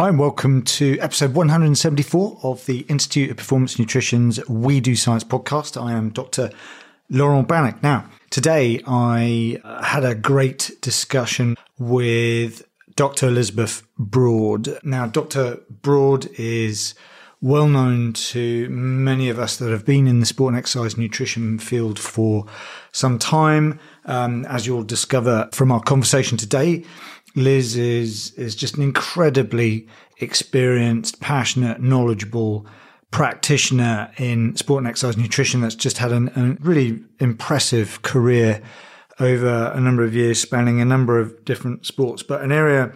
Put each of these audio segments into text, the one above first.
Hi, and welcome to episode 174 of the Institute of Performance Nutrition's We Do Science podcast. I am Dr. Laurent Bannock. Now, today I uh, had a great discussion with Dr. Elizabeth Broad. Now, Dr. Broad is well known to many of us that have been in the sport and exercise nutrition field for some time. Um, as you'll discover from our conversation today, Liz is is just an incredibly experienced, passionate, knowledgeable practitioner in sport and exercise nutrition that's just had an, a really impressive career over a number of years, spanning a number of different sports. But an area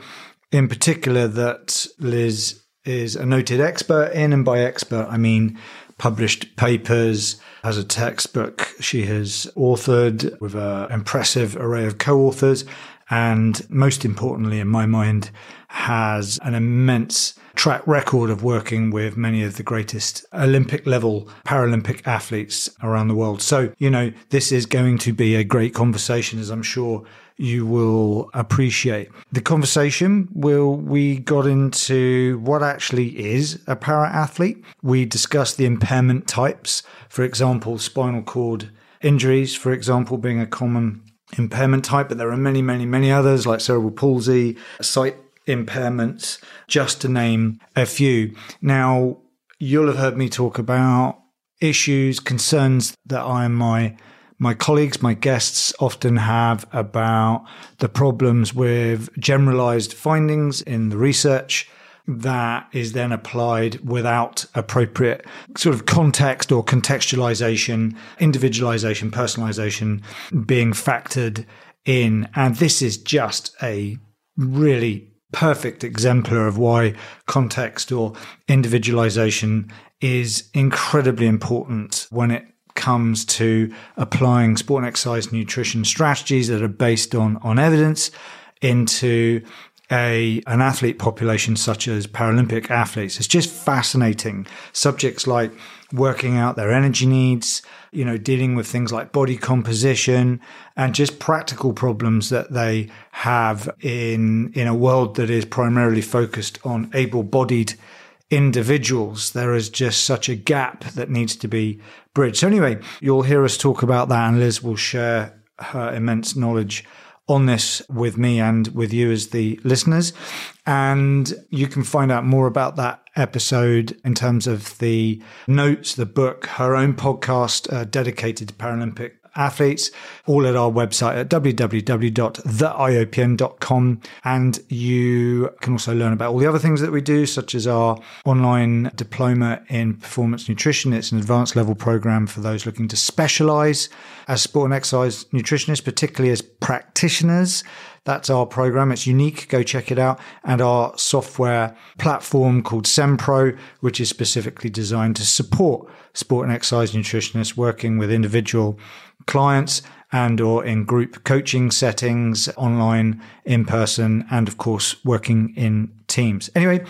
in particular that Liz is a noted expert in, and by expert I mean published papers, has a textbook she has authored with an impressive array of co-authors, and most importantly, in my mind, has an immense track record of working with many of the greatest Olympic level Paralympic athletes around the world. So, you know, this is going to be a great conversation, as I'm sure you will appreciate. The conversation will we got into what actually is a para athlete. We discussed the impairment types, for example, spinal cord injuries, for example, being a common impairment type, but there are many, many, many others like cerebral palsy, sight impairments, just to name a few. Now, you'll have heard me talk about issues, concerns that I and my my colleagues, my guests often have about the problems with generalized findings in the research that is then applied without appropriate sort of context or contextualization, individualization, personalization being factored in. And this is just a really perfect exemplar of why context or individualization is incredibly important when it comes to applying sport and exercise nutrition strategies that are based on, on evidence into a an athlete population such as Paralympic athletes. It's just fascinating. Subjects like working out their energy needs, you know, dealing with things like body composition and just practical problems that they have in in a world that is primarily focused on able-bodied individuals. There is just such a gap that needs to be bridged. So anyway, you'll hear us talk about that and Liz will share her immense knowledge on this with me and with you as the listeners. And you can find out more about that episode in terms of the notes, the book, her own podcast uh, dedicated to Paralympic athletes, all at our website at www.theiopn.com. And you can also learn about all the other things that we do, such as our online diploma in performance nutrition. It's an advanced level program for those looking to specialize as sport and exercise nutritionists, particularly as practitioners. That's our program. It's unique. Go check it out. And our software platform called SENPRO, which is specifically designed to support sport and exercise nutritionists working with individual clients and or in group coaching settings, online, in person, and of course, working in teams. Anyway,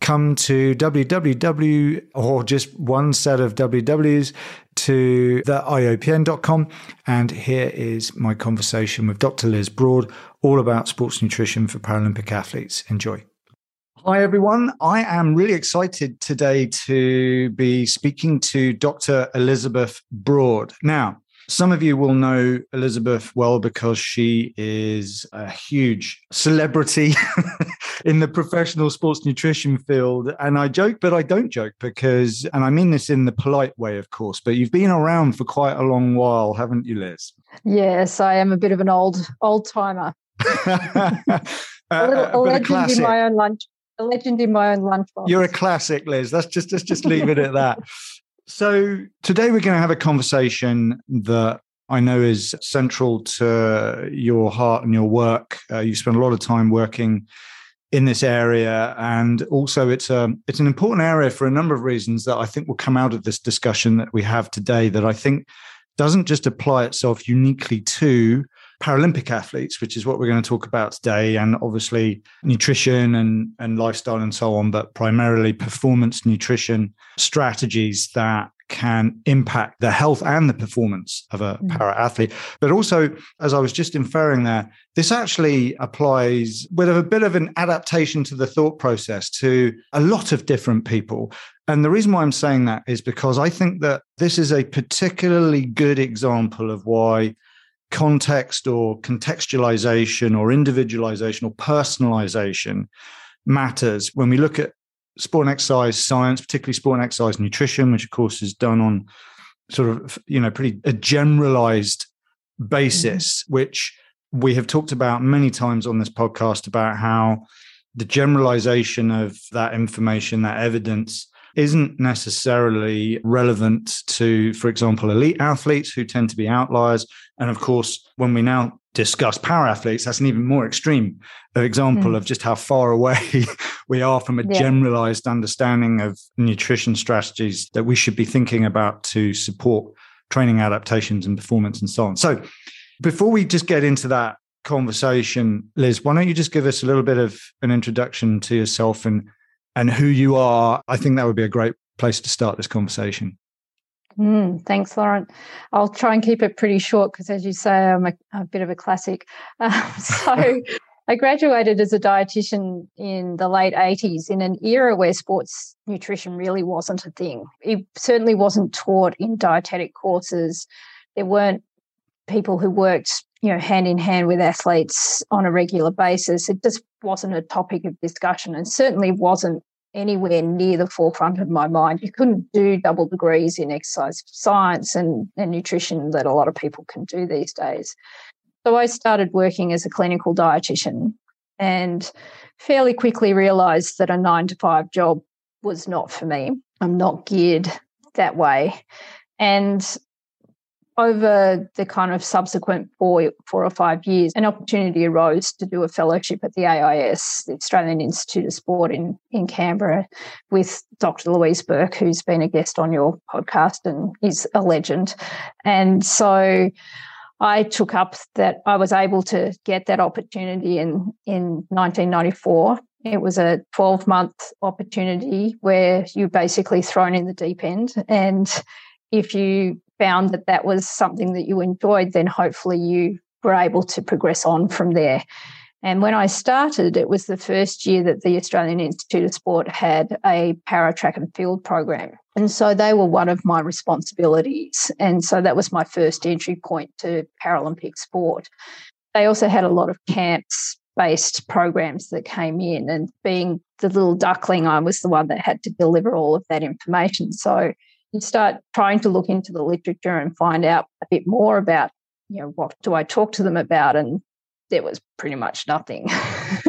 come to www or just one set of wwws to the theiopn.com. And here is my conversation with Dr. Liz Broad, all about sports nutrition for Paralympic athletes. Enjoy. Hi, everyone. I am really excited today to be speaking to Dr. Elizabeth Broad. Now, some of you will know Elizabeth well because she is a huge celebrity in the professional sports nutrition field. And I joke, but I don't joke because, and I mean this in the polite way, of course, but you've been around for quite a long while, haven't you, Liz? Yes, I am a bit of an old old timer. a, little, a legend in my own lunch. A legend in my own lunchbox. You're a classic, Liz. Let's just let's just leave it at that. So, today we're going to have a conversation that I know is central to your heart and your work. Uh, you spend a lot of time working in this area, and also it's a it's an important area for a number of reasons that I think will come out of this discussion that we have today. That I think doesn't just apply itself uniquely to Paralympic athletes, which is what we're going to talk about today, and obviously nutrition and, and lifestyle and so on, but primarily performance nutrition strategies that can impact the health and the performance of a mm. para athlete. But also, as I was just inferring there, this actually applies with a bit of an adaptation to the thought process to a lot of different people. And the reason why I'm saying that is because I think that this is a particularly good example of why context or contextualization or individualization or personalization matters when we look at sport and exercise science, particularly sport and exercise nutrition, which of course is done on sort of, you know, pretty a generalized basis, mm-hmm. which we have talked about many times on this podcast about how the generalization of that information, that evidence, isn't necessarily relevant to, for example, elite athletes who tend to be outliers. And of course, when we now discuss para athletes, that's an even more extreme example mm. of just how far away we are from a yeah. generalized understanding of nutrition strategies that we should be thinking about to support training adaptations and performance and so on. So, before we just get into that conversation, Liz, why don't you just give us a little bit of an introduction to yourself and and who you are? I think that would be a great place to start this conversation. Mm, thanks, Laurent. I'll try and keep it pretty short because, as you say, I'm a, a bit of a classic. Uh, so, I graduated as a dietitian in the late 80s in an era where sports nutrition really wasn't a thing. It certainly wasn't taught in dietetic courses. There weren't people who worked, you know, hand in hand with athletes on a regular basis. It just wasn't a topic of discussion and certainly wasn't anywhere near the forefront of my mind. You couldn't do double degrees in exercise science and, and nutrition that a lot of people can do these days. So I started working as a clinical dietitian and fairly quickly realized that a nine to five job was not for me. I'm not geared that way. And over the kind of subsequent four, four or five years, an opportunity arose to do a fellowship at the AIS, the Australian Institute of Sport in, in Canberra, with Dr. Louise Burke, who's been a guest on your podcast and is a legend. And so I took up that I was able to get that opportunity in, in 1994. It was a 12 month opportunity where you're basically thrown in the deep end. And if you found that that was something that you enjoyed, then hopefully you were able to progress on from there. And when I started, it was the first year that the Australian Institute of Sport had a para track and field program. And so they were one of my responsibilities. And so that was my first entry point to Paralympic sport. They also had a lot of camps based programs that came in. And being the little duckling, I was the one that had to deliver all of that information. So you start trying to look into the literature and find out a bit more about, you know, what do I talk to them about? And there was pretty much nothing.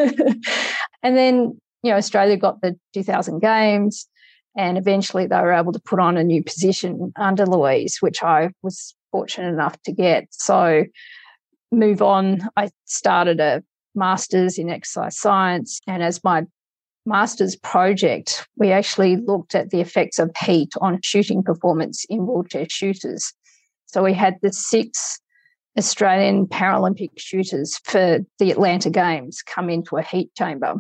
and then, you know, Australia got the 2000 Games and eventually they were able to put on a new position under Louise, which I was fortunate enough to get. So, move on, I started a master's in exercise science. And as my master's project, we actually looked at the effects of heat on shooting performance in wheelchair shooters. So we had the six Australian Paralympic shooters for the Atlanta Games come into a heat chamber.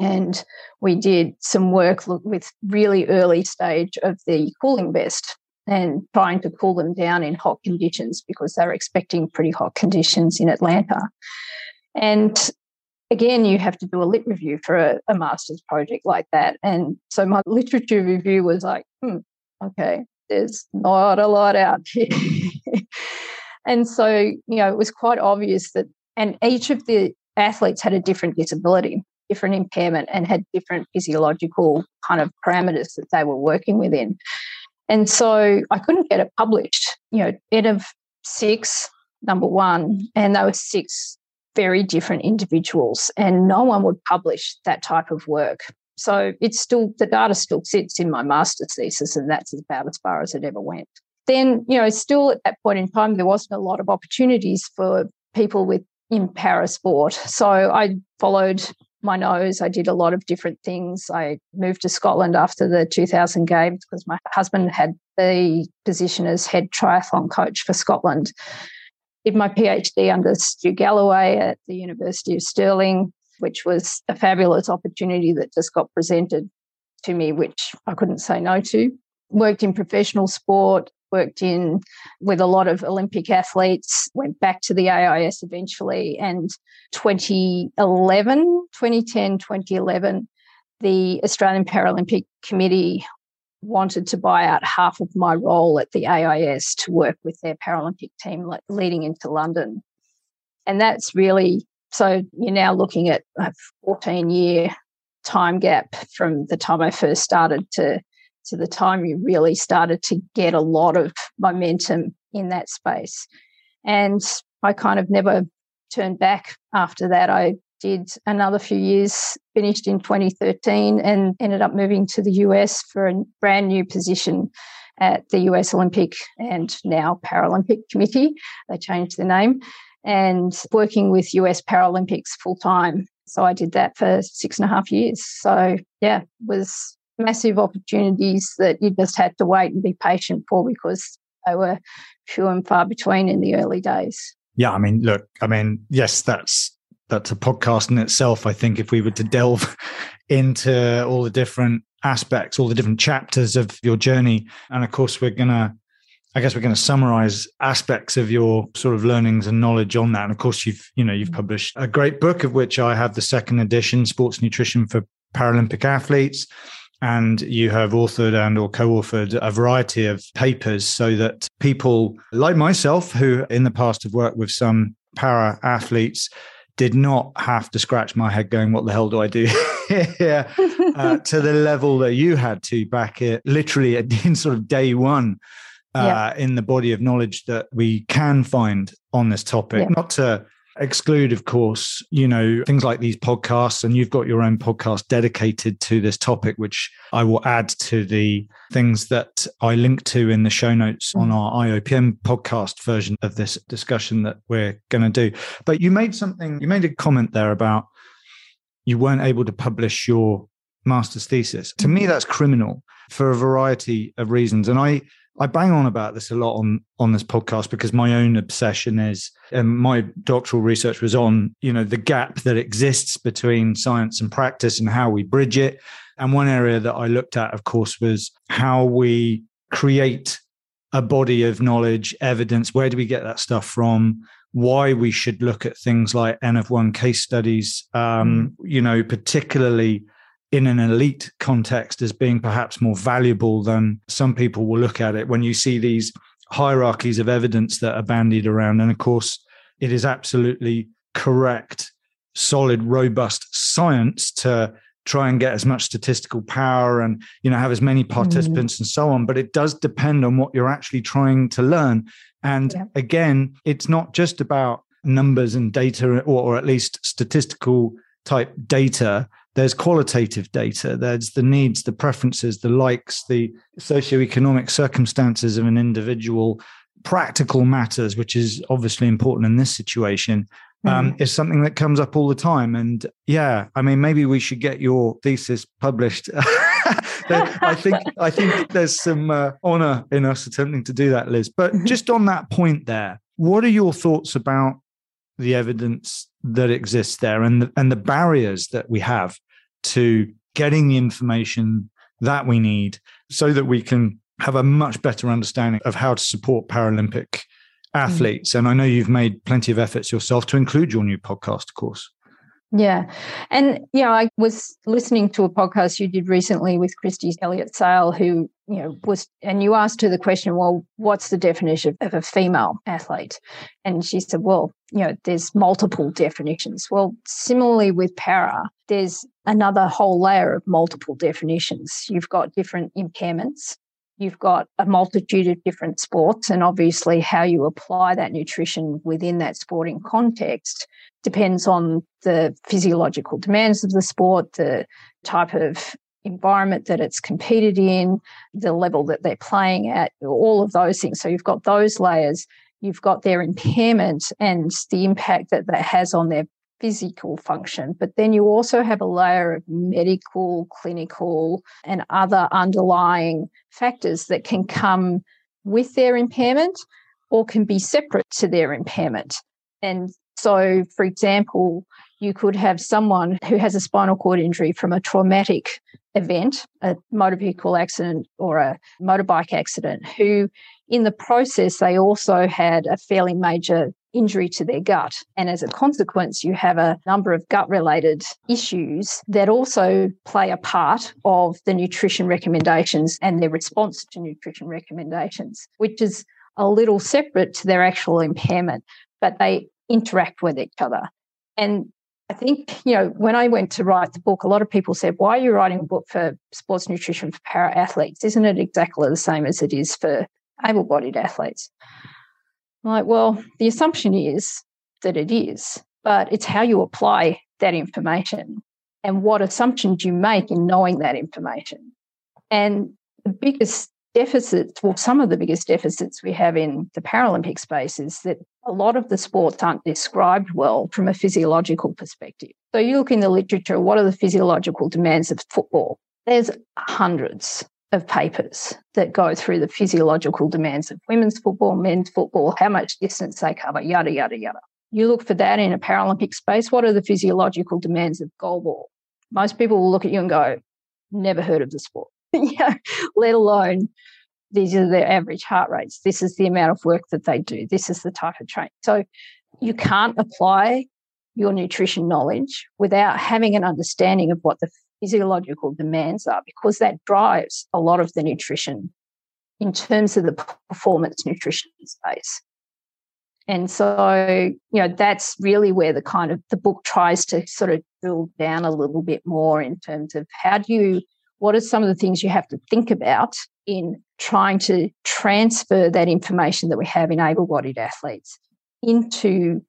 And we did some work with really early stage of the cooling vest and trying to cool them down in hot conditions because they were expecting pretty hot conditions in Atlanta. And again, you have to do a lit review for a, a, master's project like that. And so my literature review was like, hmm, okay, there's not a lot out here. and so, you know, it was quite obvious that, and each of the athletes had a different disability, different impairment, and had different physiological kind of parameters that they were working within. And so I couldn't get it published, you know, out of six, number one, and there were six very different individuals, and no one would publish that type of work. So it's still the data still sits in my master's thesis, and that's about as far as it ever went. Then, you know, still at that point in time, there wasn't a lot of opportunities for people with in para sport. So I followed my nose. I did a lot of different things. I moved to Scotland after the 2000 Games because my husband had the position as head triathlon coach for Scotland did my PhD under Stu Galloway at the University of Stirling, which was a fabulous opportunity that just got presented to me, which I couldn't say no to. worked in professional sport, worked in with a lot of Olympic athletes, went back to the AIS eventually. And 2011, 2010, 2011, the Australian Paralympic Committee wanted to buy out half of my role at the AIS to work with their Paralympic team leading into London. And that's really so you're now looking at a 14 year time gap from the time I first started to to the time you really started to get a lot of momentum in that space. And I kind of never turned back after that. I did another few years, finished in 2013, and ended up moving to the US for a brand new position at the US Olympic and now Paralympic Committee. They changed the name and working with US Paralympics full time. So I did that for six and a half years. So yeah, was massive opportunities that you just had to wait and be patient for because they were few and far between in the early days. Yeah, I mean, look, I mean, yes, that's that's a podcast in itself. I think if we were to delve into all the different aspects, all the different chapters of your journey, and of course, we're gonna I guess we're going to summarize aspects of your sort of learnings and knowledge on that. And of course, you've you know you've mm-hmm. published a great book of which I have the second edition, Sports Nutrition for Paralympic Athletes, and you have authored and or co-authored a variety of papers so that people like myself, who in the past have worked with some para athletes, did not have to scratch my head going, "What the hell do I do?" here uh, to the level that you had to back it literally in sort of day one uh, in the body of knowledge that we can find on this topic. Yeah. Not to exclude, of course, you know, things like these podcasts, and you've got your own podcast dedicated to this topic, which I will add to the things that I link to in the show notes mm. on our IOPN podcast version of this discussion that we're going to do. But you made something, you made a comment there about you weren't able to publish your master's thesis. To me, that's criminal for a variety of reasons. And I I bang on about this a lot on on this podcast because my own obsession is, and my doctoral research was on, you know, the gap that exists between science and practice and how we bridge it. And one area that I looked at, of course, was how we create a body of knowledge, evidence. Where do we get that stuff from? Why we should look at things like N of one case studies, um, mm. you know, particularly in an elite context as being perhaps more valuable than some people will look at it when you see these hierarchies of evidence that are bandied around. And of course, it is absolutely correct, solid, robust science to try and get as much statistical power and you know have as many participants mm. and so on but it does depend on what you're actually trying to learn and yeah. again it's not just about numbers and data or, or at least statistical type data there's qualitative data there's the needs the preferences the likes the socioeconomic circumstances of an individual practical matters which is obviously important in this situation um, mm. is something that comes up all the time and yeah i mean maybe we should get your thesis published i think i think there's some uh, honor in us attempting to do that liz but mm-hmm. just on that point there what are your thoughts about the evidence that exists there and the, and the barriers that we have to getting the information that we need so that we can have a much better understanding of how to support Paralympic athletes. Mm. And I know you've made plenty of efforts yourself to include your new podcast, of course. Yeah. And, you know, I was listening to a podcast you did recently with Kirsty Elliott-Sale, who, you know, was, and you asked her the question, well, what's the definition of a female athlete? And she said, well, you know, there's multiple definitions. Well, similarly with para, there's another whole layer of multiple definitions. You've got different impairments. You've got a multitude of different sports, and obviously, how you apply that nutrition within that sporting context depends on the physiological demands of the sport, the type of environment that it's competed in, the level that they're playing at, all of those things. So you've got those layers, you've got their impairment and the impact that that has on their physical function. But then you also have a layer of medical, clinical, and other underlying factors that can come with their impairment or can be separate to their impairment. And so, for example, you could have someone who has a spinal cord injury from a traumatic event, a motor vehicle accident or a motorbike accident, who in the process they also had a fairly major injury to their gut. And as a consequence, you have a number of gut related issues that also play a part of the nutrition recommendations and their response to nutrition recommendations, which is a little separate to their actual impairment, but they interact with each other. And I think, you know, when I went to write the book, a lot of people said, Why are you writing a book for sports nutrition for para athletes? Isn't it exactly the same as it is for able bodied athletes? Like, well, the assumption is that it is, but it's how you apply that information and what assumptions you make in knowing that information. And the biggest deficits, well, some of the biggest deficits we have in the Paralympic space is that a lot of the sports aren't described well from a physiological perspective. So you look in the literature, what are the physiological demands of football? There's hundreds of papers that go through the physiological demands of women's football, men's football, how much distance they cover, yada, yada, yada. You look for that in a Paralympic space. What are the physiological demands of goalball? Most people will look at you and go, never heard of the sport, yeah, let alone these are their average heart rates. This is the amount of work that they do. This is the type of training. So you can't apply your nutrition knowledge without having an understanding of what the physiological demands are because that drives a lot of the nutrition in terms of the performance nutrition space. And so, you know, that's really where the kind of the book tries to sort of drill down a little bit more in terms of how do you, what are some of the things you have to think about in trying to transfer that information that we have in able bodied athletes into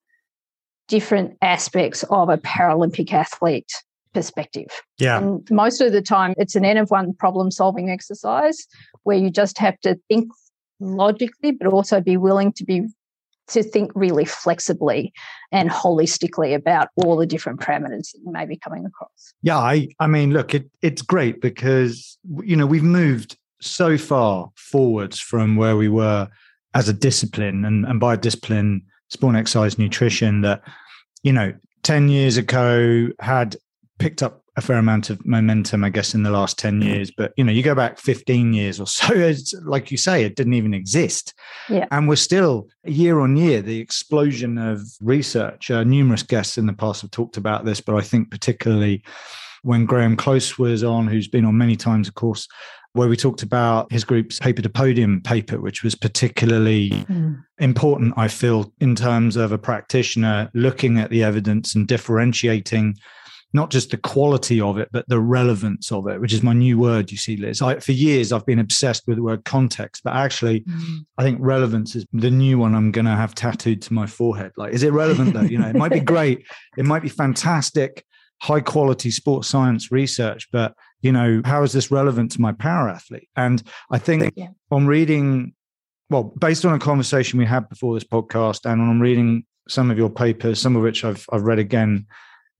different aspects of a Paralympic athlete perspective. Yeah. And most of the time, it's an N of one problem solving exercise where you just have to think logically, but also be willing to be to think really flexibly and holistically about all the different parameters that you may be coming across. Yeah, I, I mean, look, it, it's great because you know we've moved so far forwards from where we were as a discipline, and, and by discipline, sport exercise nutrition. That you know, ten years ago had picked up a fair amount of momentum, I guess, in the last 10 years. But, you know, you go back 15 years or so, it's, like you say, it didn't even exist. Yeah. And we're still, year on year, the explosion of research. Uh, numerous guests in the past have talked about this, but I think particularly when Graeme Close was on, who's been on many times, of course, where we talked about his group's paper to podium paper, which was particularly mm. important, I feel, in terms of a practitioner looking at the evidence and differentiating not just the quality of it, but the relevance of it, which is my new word, you see, Liz. I, for years, I've been obsessed with the word context, but actually, mm. I think relevance is the new one I'm going to have tattooed to my forehead. Like, is it relevant though? You know, it might be great, it might be fantastic, high quality sports science research, but, you know, how is this relevant to my para athlete? And I think yeah. on reading, well, based on a conversation we had before this podcast and on reading some of your papers, some of which I've, I've read again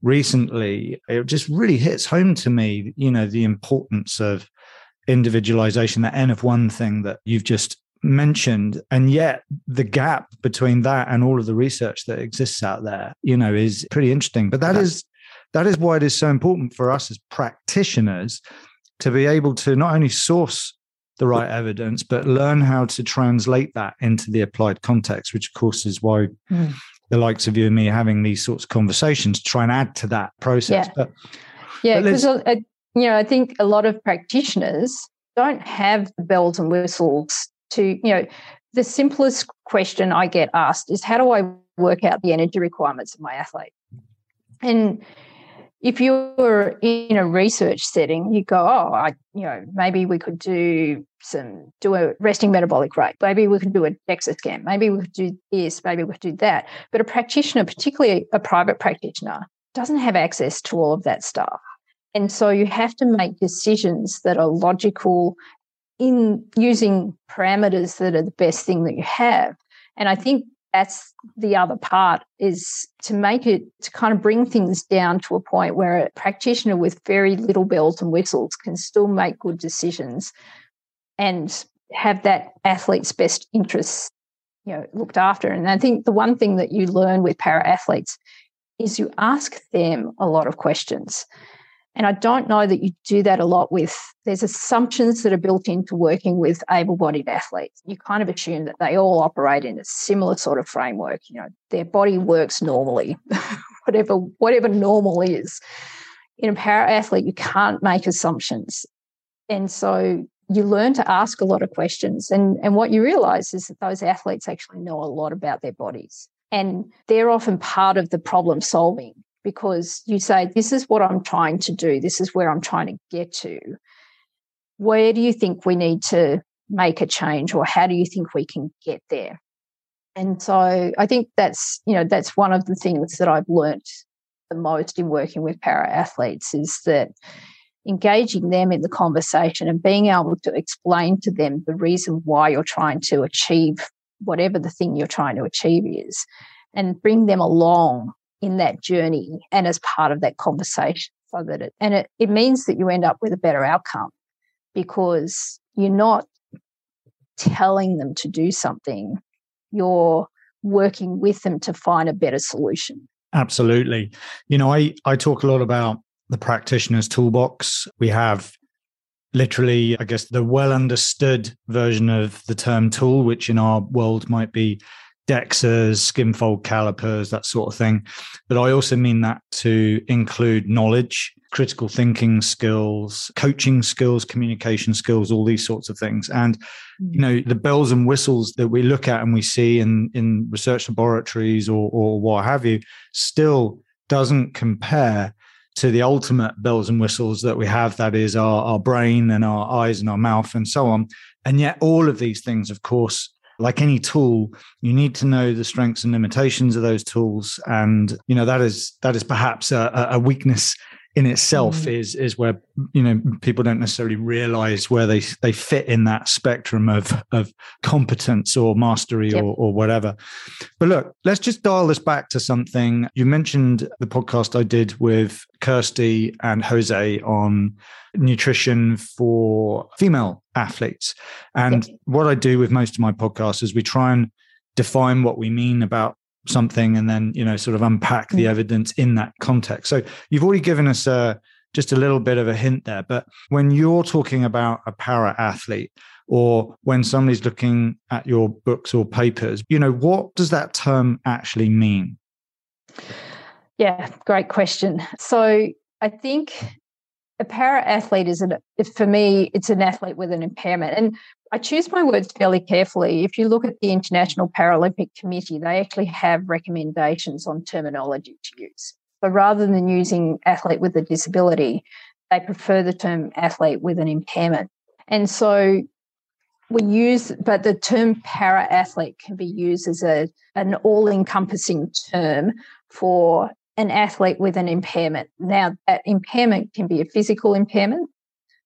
recently, it just really hits home to me, you know, the importance of individualization, that N of one thing that you've just mentioned. And yet the gap between that and all of the research that exists out there, you know, is pretty interesting. But that is that is why it is so important for us as practitioners to be able to not only source the right evidence, but learn how to translate that into the applied context, which of course is why mm the likes of you and me having these sorts of conversations to try and add to that process. Yeah. But yeah, because uh, you know, I think a lot of practitioners don't have the bells and whistles to, you know, the simplest question I get asked is how do I work out the energy requirements of my athlete? And if you were in a research setting, you go, oh, I, you know, maybe we could do some do a resting metabolic rate. Maybe we could do a DEXA scan. Maybe we could do this. Maybe we could do that. But a practitioner, particularly a private practitioner, doesn't have access to all of that stuff. And so you have to make decisions that are logical in using parameters that are the best thing that you have. And I think that's the other part is to make it to kind of bring things down to a point where a practitioner with very little bells and whistles can still make good decisions and have that athlete's best interests you know looked after. And i think the one thing that you learn with para athletes is you ask them a lot of questions And I don't know that you do that a lot with, there's assumptions that are built into working with able bodied athletes. You kind of assume that they all operate in a similar sort of framework. You know, their body works normally, whatever, whatever normal is. In a para athlete, you can't make assumptions. And so you learn to ask a lot of questions. And, and what you realize is that those athletes actually know a lot about their bodies. And they're often part of the problem solving because you say, This is what I'm trying to do, this is where I'm trying to get to. Where do you think we need to make a change, or how do you think we can get there? And so I think that's, you know, that's one of the things that I've learnt the most in working with para athletes is that engaging them in the conversation and being able to explain to them the reason why you're trying to achieve whatever the thing you're trying to achieve is and bring them along in that journey and as part of that conversation so that it and it, it means that you end up with a better outcome because you're not telling them to do something. You're working with them to find a better solution. Absolutely. You know i i talk a lot about the practitioner's toolbox. We have literally i guess the well understood version of the term tool which in our world might be DEXAs, skinfold calipers, that sort of thing. But I also mean that to include knowledge, critical thinking skills, coaching skills, communication skills, all these sorts of things. And, you know, the bells and whistles that we look at and we see in, in research laboratories or, or what have you still doesn't compare to the ultimate bells and whistles that we have that is our, our brain and our eyes and our mouth and so on. And yet, all of these things, of course, like any tool you need to know the strengths and limitations of those tools and you know that is that is perhaps a, a weakness in itself mm. is is where you know people don't necessarily realize where they they fit in that spectrum of of competence or mastery yep. or, or whatever but look let's just dial this back to something you mentioned the podcast i did with kirsty and jose on nutrition for female athletes and yep. what i do with most of my podcasts is we try and define what we mean about something and then you know sort of unpack the mm. evidence in that context so you've already given us a uh, just a little bit of a hint there but when you're talking about a para athlete or when somebody's looking at your books or papers you know what does that term actually mean yeah great question so i think a para athlete is an for me it's an athlete with an impairment and I choose my words fairly carefully. If you look at the International Paralympic Committee, they actually have recommendations on terminology to use. So rather than using athlete with a disability, they prefer the term athlete with an impairment. And so we use, but the term para athlete can be used as a, an all encompassing term for an athlete with an impairment. Now, that impairment can be a physical impairment,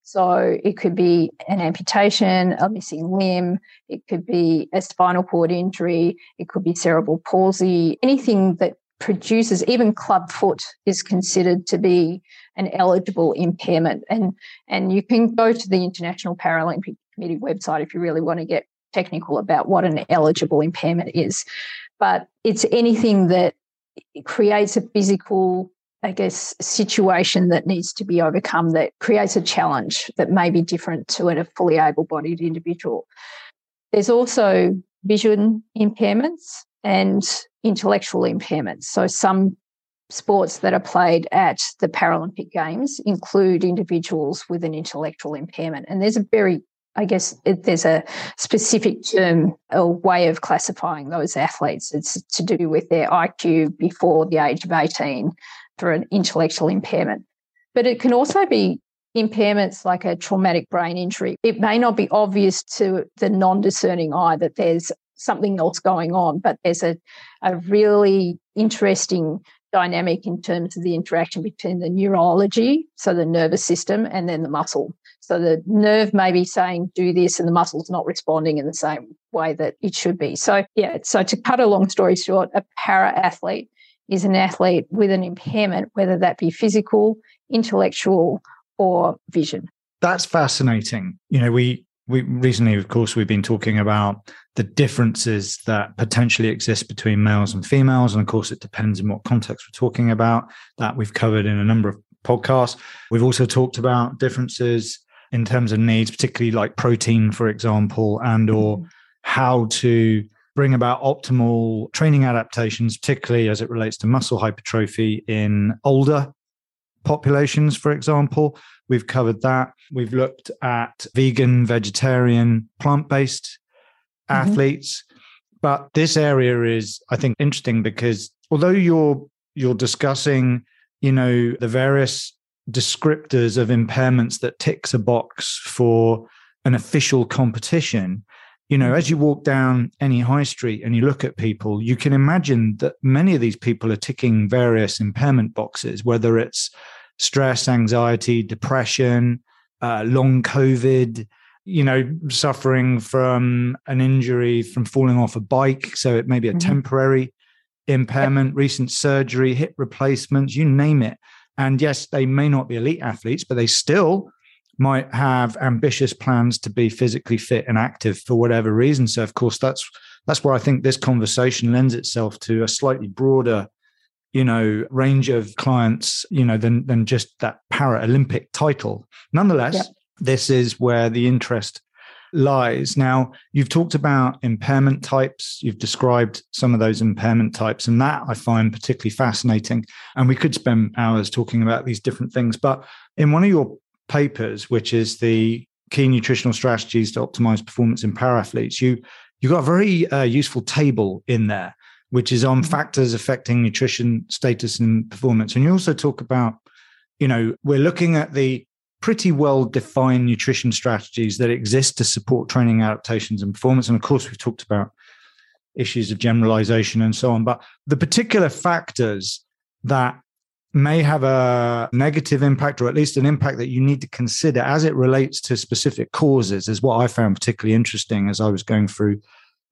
so it could be an amputation, a missing limb, it could be a spinal cord injury, it could be cerebral palsy, anything that produces, even club foot is considered to be an eligible impairment. And, and you can go to the International Paralympic Committee website if you really want to get technical about what an eligible impairment is. But it's anything that creates a physical I guess, situation that needs to be overcome that creates a challenge that may be different to a fully able bodied individual. There's also vision impairments and intellectual impairments. So, some sports that are played at the Paralympic Games include individuals with an intellectual impairment. And there's a very I guess it, there's a specific term, a way of classifying those athletes. It's to do with their IQ before the age of 18 for an intellectual impairment. But it can also be impairments like a traumatic brain injury. It may not be obvious to the non discerning eye that there's something else going on, but there's a, a really interesting dynamic in terms of the interaction between the neurology, so the nervous system, and then the muscle. So the nerve may be saying, do this, and the muscle's not responding in the same way that it should be. So, yeah, so to cut a long story short, a para athlete is an athlete with an impairment, whether that be physical, intellectual, or vision. That's fascinating. You know, we we recently, of course, we've been talking about the differences that potentially exist between males and females, and of course, it depends in what context we're talking about. That we've covered in a number of podcasts. We've also talked about differences in terms of needs, particularly like protein, for example, and or mm-hmm. how to bring about optimal training adaptations, particularly as it relates to muscle hypertrophy in older populations, for example. We've covered that. We've looked at vegan, vegetarian, plant based mm-hmm. athletes. But this area is, I think, interesting because although you're you're discussing, you know, the various descriptors of impairments that ticks a box for an official competition, you know, as you walk down any high street and you look at people, you can imagine that many of these people are ticking various impairment boxes, whether it's stress, anxiety, depression, uh, long COVID, you know, suffering from an injury from falling off a bike. So it may be a mm-hmm. temporary impairment, recent surgery, hip replacements, you name it. And yes, they may not be elite athletes, but they still might have ambitious plans to be physically fit and active for whatever reason. So of course that's that's where I think this conversation lends itself to a slightly broader you know range of clients you know than than just that para olympic title. Nonetheless yeah. this is where the interest lies. Now you've talked about impairment types. You've described some of those impairment types and that i find particularly fascinating. And we could spend hours talking about these different things but in one of your papers which is the key nutritional strategies to optimize performance in para athletes you you got a very uh, useful table in there which is on factors affecting nutrition status and performance. And you also talk about, you know, we're looking at the pretty well defined nutrition strategies that exist to support training adaptations and performance. And of course, we've talked about issues of generalization and so on. But the particular factors that may have a negative impact or at least an impact that you need to consider as it relates to specific causes is what I found particularly interesting as I was going through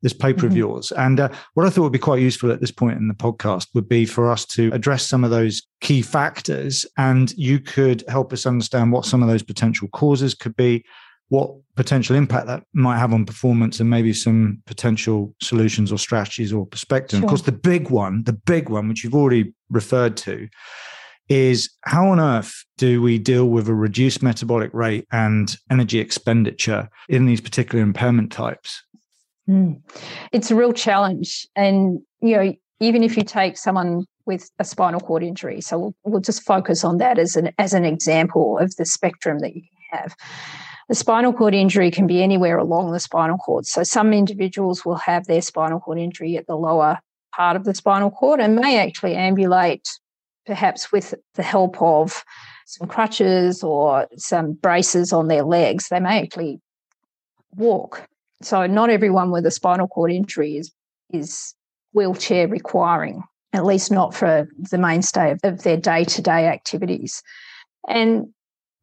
this paper mm-hmm. of yours. And uh, what I thought would be quite useful at this point in the podcast would be for us to address some of those key factors. And you could help us understand what some of those potential causes could be, what potential impact that might have on performance, and maybe some potential solutions or strategies or perspective. Sure. Of course, the big one, the big one, which you've already referred to, is how on earth do we deal with a reduced metabolic rate and energy expenditure in these particular impairment types? Mm. It's a real challenge. And, you know, even if you take someone with a spinal cord injury, so we'll, we'll just focus on that as an, as an example of the spectrum that you have. The spinal cord injury can be anywhere along the spinal cord. So some individuals will have their spinal cord injury at the lower part of the spinal cord and may actually ambulate perhaps with the help of some crutches or some braces on their legs. They may actually walk so not everyone with a spinal cord injury is is wheelchair requiring, at least not for the mainstay of, of their day to day activities. And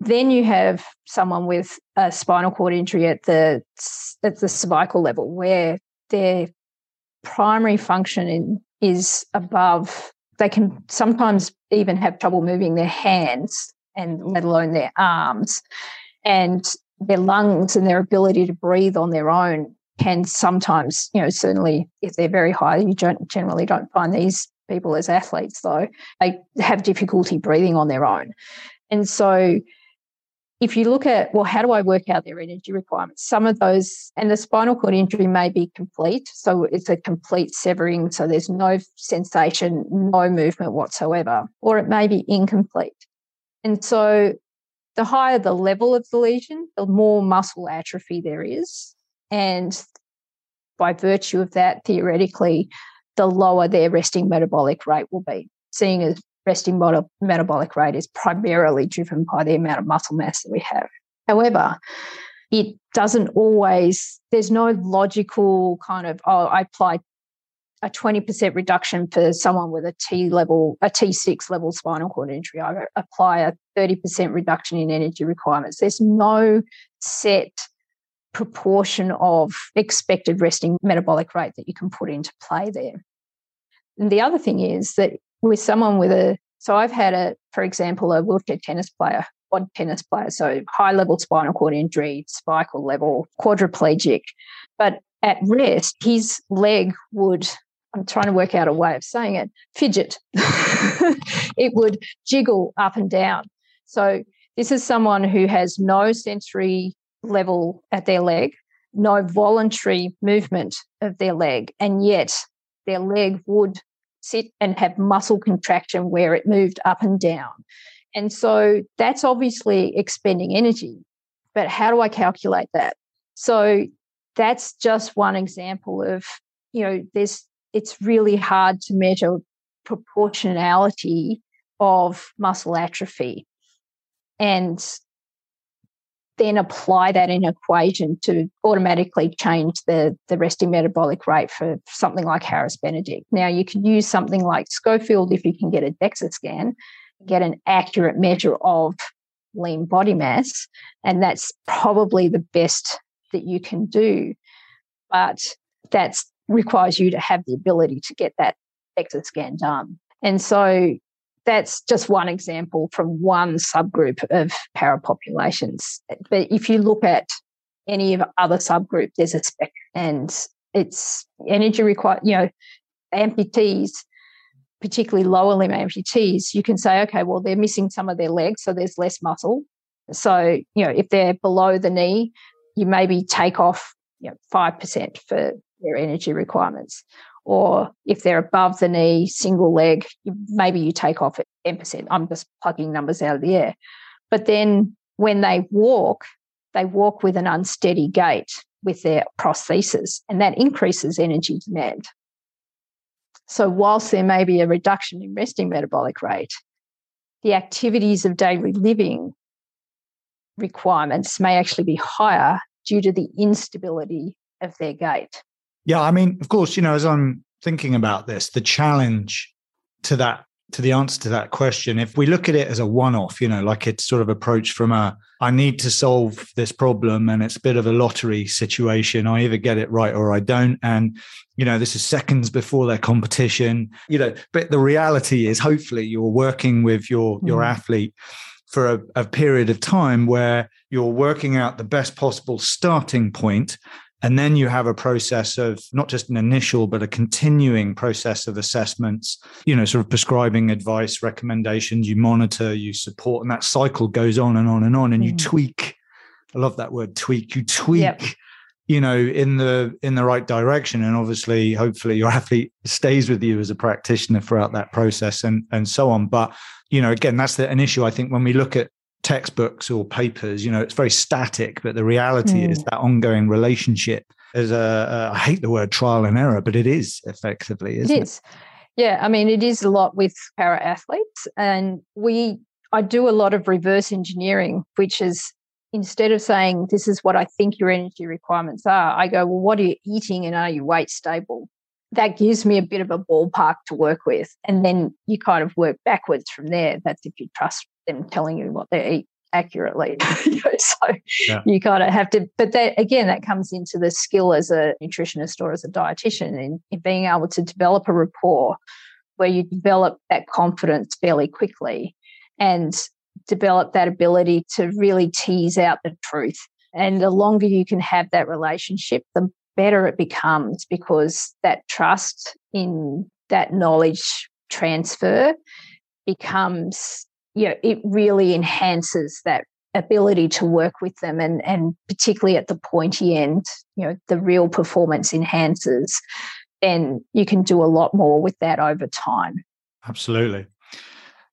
then you have someone with a spinal cord injury at the at the cervical level, where their primary function in, is above. They can sometimes even have trouble moving their hands and let alone their arms. And their lungs and their ability to breathe on their own can sometimes, you know, certainly if they're very high, you don't, generally don't find these people as athletes, though, they have difficulty breathing on their own. And so if you look at, well, how do I work out their energy requirements? Some of those, and the spinal cord injury may be complete. So it's a complete severing. So there's no sensation, no movement whatsoever, or it may be incomplete. And so the higher the level of the lesion, the more muscle atrophy there is. And by virtue of that, theoretically, the lower their resting metabolic rate will be. Seeing as resting metabolic rate is primarily driven by the amount of muscle mass that we have. However, it doesn't always, there's no logical kind of, oh, I apply a 20% reduction for someone with a T level, a T6 level spinal cord injury. I apply a 30% reduction in energy requirements. There's no set proportion of expected resting metabolic rate that you can put into play there. And the other thing is that with someone with a, so I've had a, for example, a wheelchair tennis player, quad tennis player, so high level spinal cord injury, spical level, quadriplegic. But at rest, his leg would I'm trying to work out a way of saying it, fidget. it would jiggle up and down. So this is someone who has no sensory level at their leg, no voluntary movement of their leg, and yet their leg would sit and have muscle contraction where it moved up and down. And so that's obviously expending energy. But how do I calculate that? So that's just one example of, you know, there's it's really hard to measure proportionality of muscle atrophy. And then apply that in equation to automatically change the, the resting metabolic rate for something like Harris Benedict. Now, you can use something like Schofield if you can get a DEXA scan, get an accurate measure of lean body mass, and that's probably the best that you can do. But that requires you to have the ability to get that DEXA scan done. And so that's just one example from one subgroup of parapopulations. But if you look at any of other subgroup, there's a spec, and it's energy required. You know, amputees, particularly lower limb amputees, you can say, okay, well, they're missing some of their legs, so there's less muscle. So, you know, if they're below the knee, you maybe take off you know, 5% for their energy requirements or if they're above the knee, single leg, maybe you take off at 10%. I'm just plugging numbers out of the air. But then when they walk, they walk with an unsteady gait with their prosthesis, and that increases energy demand. So, whilst there may be a reduction in resting metabolic rate, the activities of daily living requirements may actually be higher due to the instability of their gait. Yeah, I mean, of course, you know, as I'm thinking about this, the challenge to that to the answer to that question, if we look at it as a one-off, you know, like it's sort of approached from a I need to solve this problem and it's a bit of a lottery situation. I either get it right or I don't. And, you know, this is seconds before their competition, you know, but the reality is hopefully you're working with your your mm. athlete for a, a period of time where you're working out the best possible starting point and then you have a process of not just an initial, but a continuing process of assessments, you know, sort of prescribing advice, recommendations, you monitor, you support, and that cycle goes on and on and on. And mm. you tweak. I love that word tweak. You tweak. Yep. you know in the in the right direction and obviously hopefully your athlete stays with you as a practitioner throughout that process and and so on but you know again that's the, an issue i think when we look at textbooks or papers you know it's very static but the reality mm. is that ongoing relationship is a, a I hate the word trial and error but it is effectively isn't it is it? yeah i mean it is a lot with para athletes and we i do a lot of reverse engineering which is instead of saying this is what i think your energy requirements are i go well what are you eating and are you weight stable that gives me a bit of a ballpark to work with and then you kind of work backwards from there that's if you trust them telling you what they eat accurately. so yeah. you kind of have to, but that again, that comes into the skill as a nutritionist or as a dietitian in, in being able to develop a rapport where you develop that confidence fairly quickly and develop that ability to really tease out the truth. And the longer you can have that relationship, the better it becomes because that trust in that knowledge transfer becomes you know, it really enhances that ability to work with them and and particularly at the pointy end, you know, the real performance enhances, then you can do a lot more with that over time. Absolutely.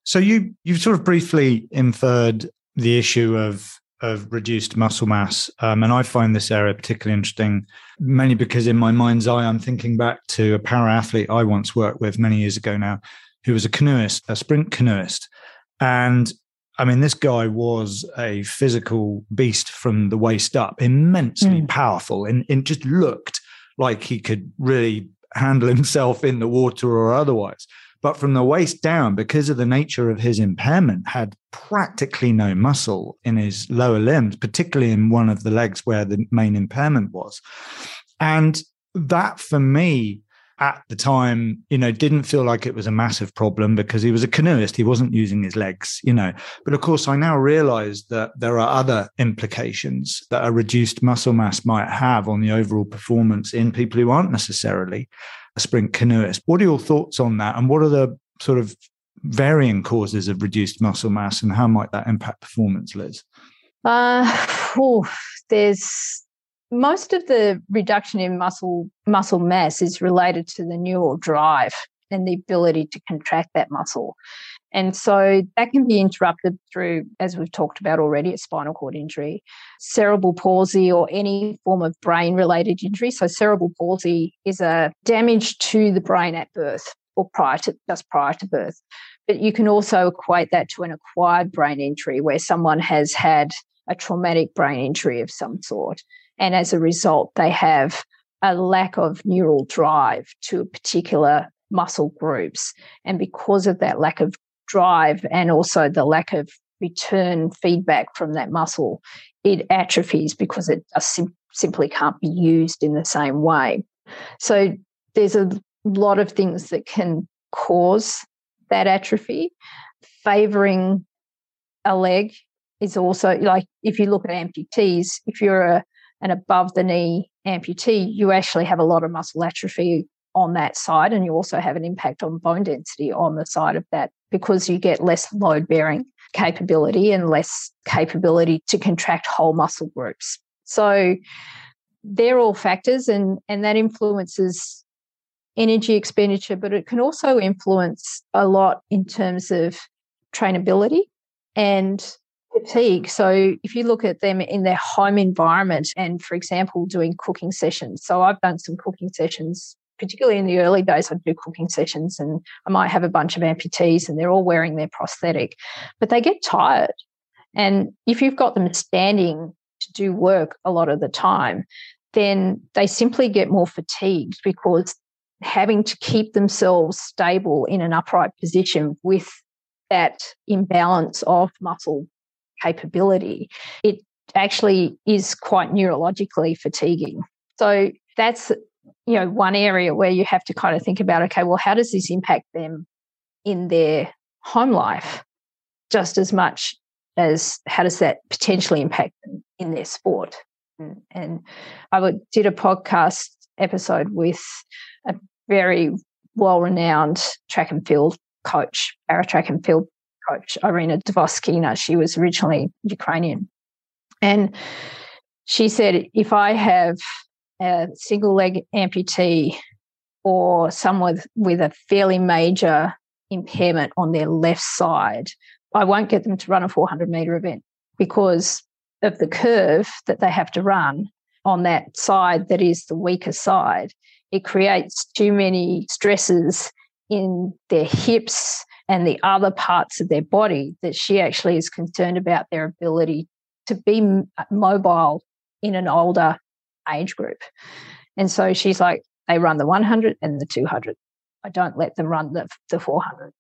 So you you've sort of briefly inferred the issue of of reduced muscle mass, um, and I find this area particularly interesting, mainly because in my mind's eye, I'm thinking back to a para athlete I once worked with many years ago now, who was a canoeist, a sprint canoeist, and I mean, this guy was a physical beast from the waist up, immensely mm. powerful, and, and just looked like he could really handle himself in the water or otherwise. But from the waist down, because of the nature of his impairment, had practically no muscle in his lower limbs, particularly in one of the legs where the main impairment was. And that for me at the time, you know, didn't feel like it was a massive problem because he was a canoeist. He wasn't using his legs, you know. But of course, I now realize that there are other implications that a reduced muscle mass might have on the overall performance in people who aren't necessarily a sprint canoeist. What are your thoughts on that? And what are the sort of varying causes of reduced muscle mass and how might that impact performance, Liz? Uh, oh, there's most of the reduction in muscle muscle mass is related to the neural drive and the ability to contract that muscle. And so that can be interrupted through, as we've talked about already, a spinal cord injury, cerebral palsy, or any form of brain related injury. So, cerebral palsy is a damage to the brain at birth or prior to just prior to birth. But you can also equate that to an acquired brain injury where someone has had a traumatic brain injury of some sort. And as a result, they have a lack of neural drive to particular muscle groups. And because of that lack of drive and also the lack of return feedback from that muscle, it atrophies because it sim- simply can't be used in the same way. So there's a lot of things that can cause that atrophy. Favoring a leg is also like if you look at amputees, if you're a, an above the knee amputee, you actually have a lot of muscle atrophy on that side, and you also have an impact on bone density on the side of that because you get less load bearing capability and less capability to contract whole muscle groups. So they're all factors, and, and that influences energy expenditure, but it can also influence a lot in terms of trainability and fatigue. So if you look at them in their home environment and, for example, doing cooking sessions. So I've done some cooking sessions particularly in the early days, I'd do cooking sessions and I might have a bunch of amputees and they're all wearing their prosthetic, but they get tired. And if you've got them standing to do work a lot of the time, then they simply get more fatigued because having to keep themselves stable in an upright position with that imbalance of muscle capability, it actually is quite neurologically fatiguing. So that's you know one area where you have to kind of think about okay well how does this impact them in their home life just as much as how does that potentially impact them in their sport and, and i did a podcast episode with a very well-renowned track and field coach para track and field coach irina dvoskina she was originally ukrainian and she said if i have a single leg amputee or someone with, with a fairly major impairment on their left side, I won't get them to run a 400 meter event because of the curve that they have to run on that side that is the weaker side. It creates too many stresses in their hips and the other parts of their body that she actually is concerned about their ability to be uh, mobile in an older age group. And so she's like, they run the 100 and the 200. I don't let them run the, the 400.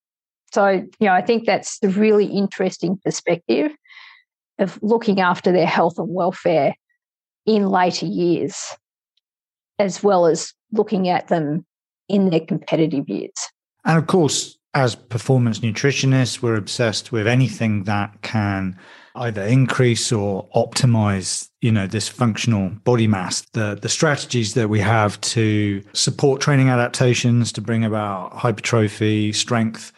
So, you know, I think that's the really interesting perspective of looking after their health and welfare in later years, as well as looking at them in their competitive years. And of course, as performance nutritionists, we're obsessed with anything that can either increase or optimize you know this functional body mass. The the strategies that we have to support training adaptations to bring about hypertrophy strength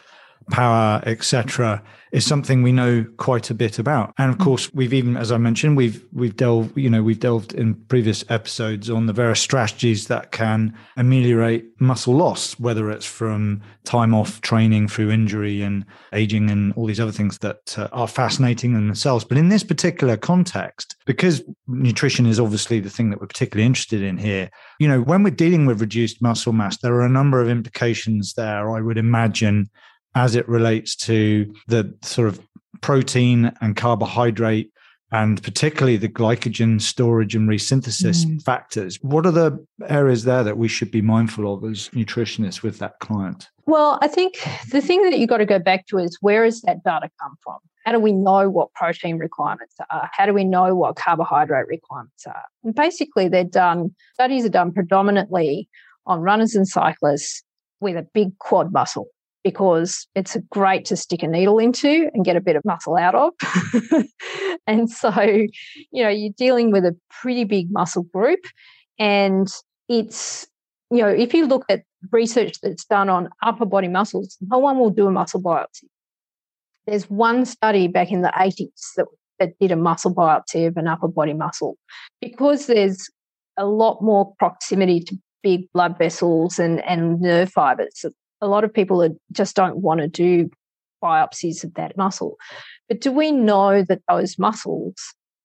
power etc is something we know quite a bit about. And of mm. course, we've even, as I mentioned, we've we've delved, you know, we've delved in previous episodes on the various strategies that can ameliorate muscle loss, whether it's from time off training through injury and aging and all these other things that uh, are fascinating in themselves. But in this particular context, because nutrition is obviously the thing that we're particularly interested in here, you know, when we're dealing with reduced muscle mass, there are a number of implications there. I would imagine as it relates to the sort of protein and carbohydrate and particularly the glycogen storage and resynthesis mm. factors. What are the areas there that we should be mindful of as nutritionists with that client? Well, I think the thing that you've got to go back to is where does that data come from? How do we know what protein requirements are? How do we know what carbohydrate requirements are? And basically, they're done, studies are done predominantly on runners and cyclists with a big quad muscle because it's great to stick a needle into and get a bit of muscle out of. and so, you know, you're dealing with a pretty big muscle group and it's you know, if you look at research that's done on upper body muscles, no one will do a muscle biopsy. There's one study back in the 80s that, that did a muscle biopsy of an upper body muscle because there's a lot more proximity to big blood vessels and, and nerve fibers. A lot of people are, just don't want to do biopsies of that muscle. But do we know that those muscles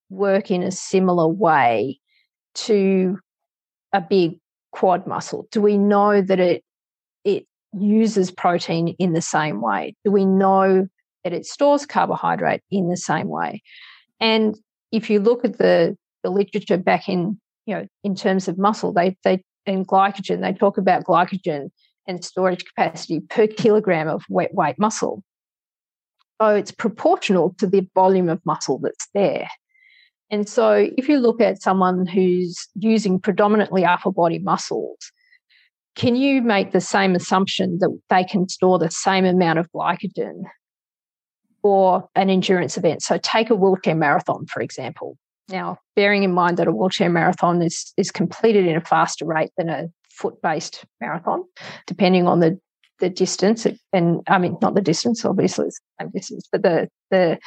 work in a similar way to a big quad muscle? Do we know that it it uses protein in the same way? Do we know that it stores carbohydrate in the same way? And if you look at the, the literature back in, you know, in terms of muscle, they they and glycogen, they talk about glycogen and storage capacity per kilogram of wet weight muscle. So it's proportional to the volume of muscle that's there. And so if you look at someone who's using predominantly upper body muscles, can you make the same assumption that they can store the same amount of glycogen for an endurance event? So take a wheelchair marathon, for example. Now, bearing in mind that a wheelchair marathon is, is completed in a faster rate than a foot based marathon, depending on the, the distance. And I mean, not the distance, obviously, it's the same distance, but the, the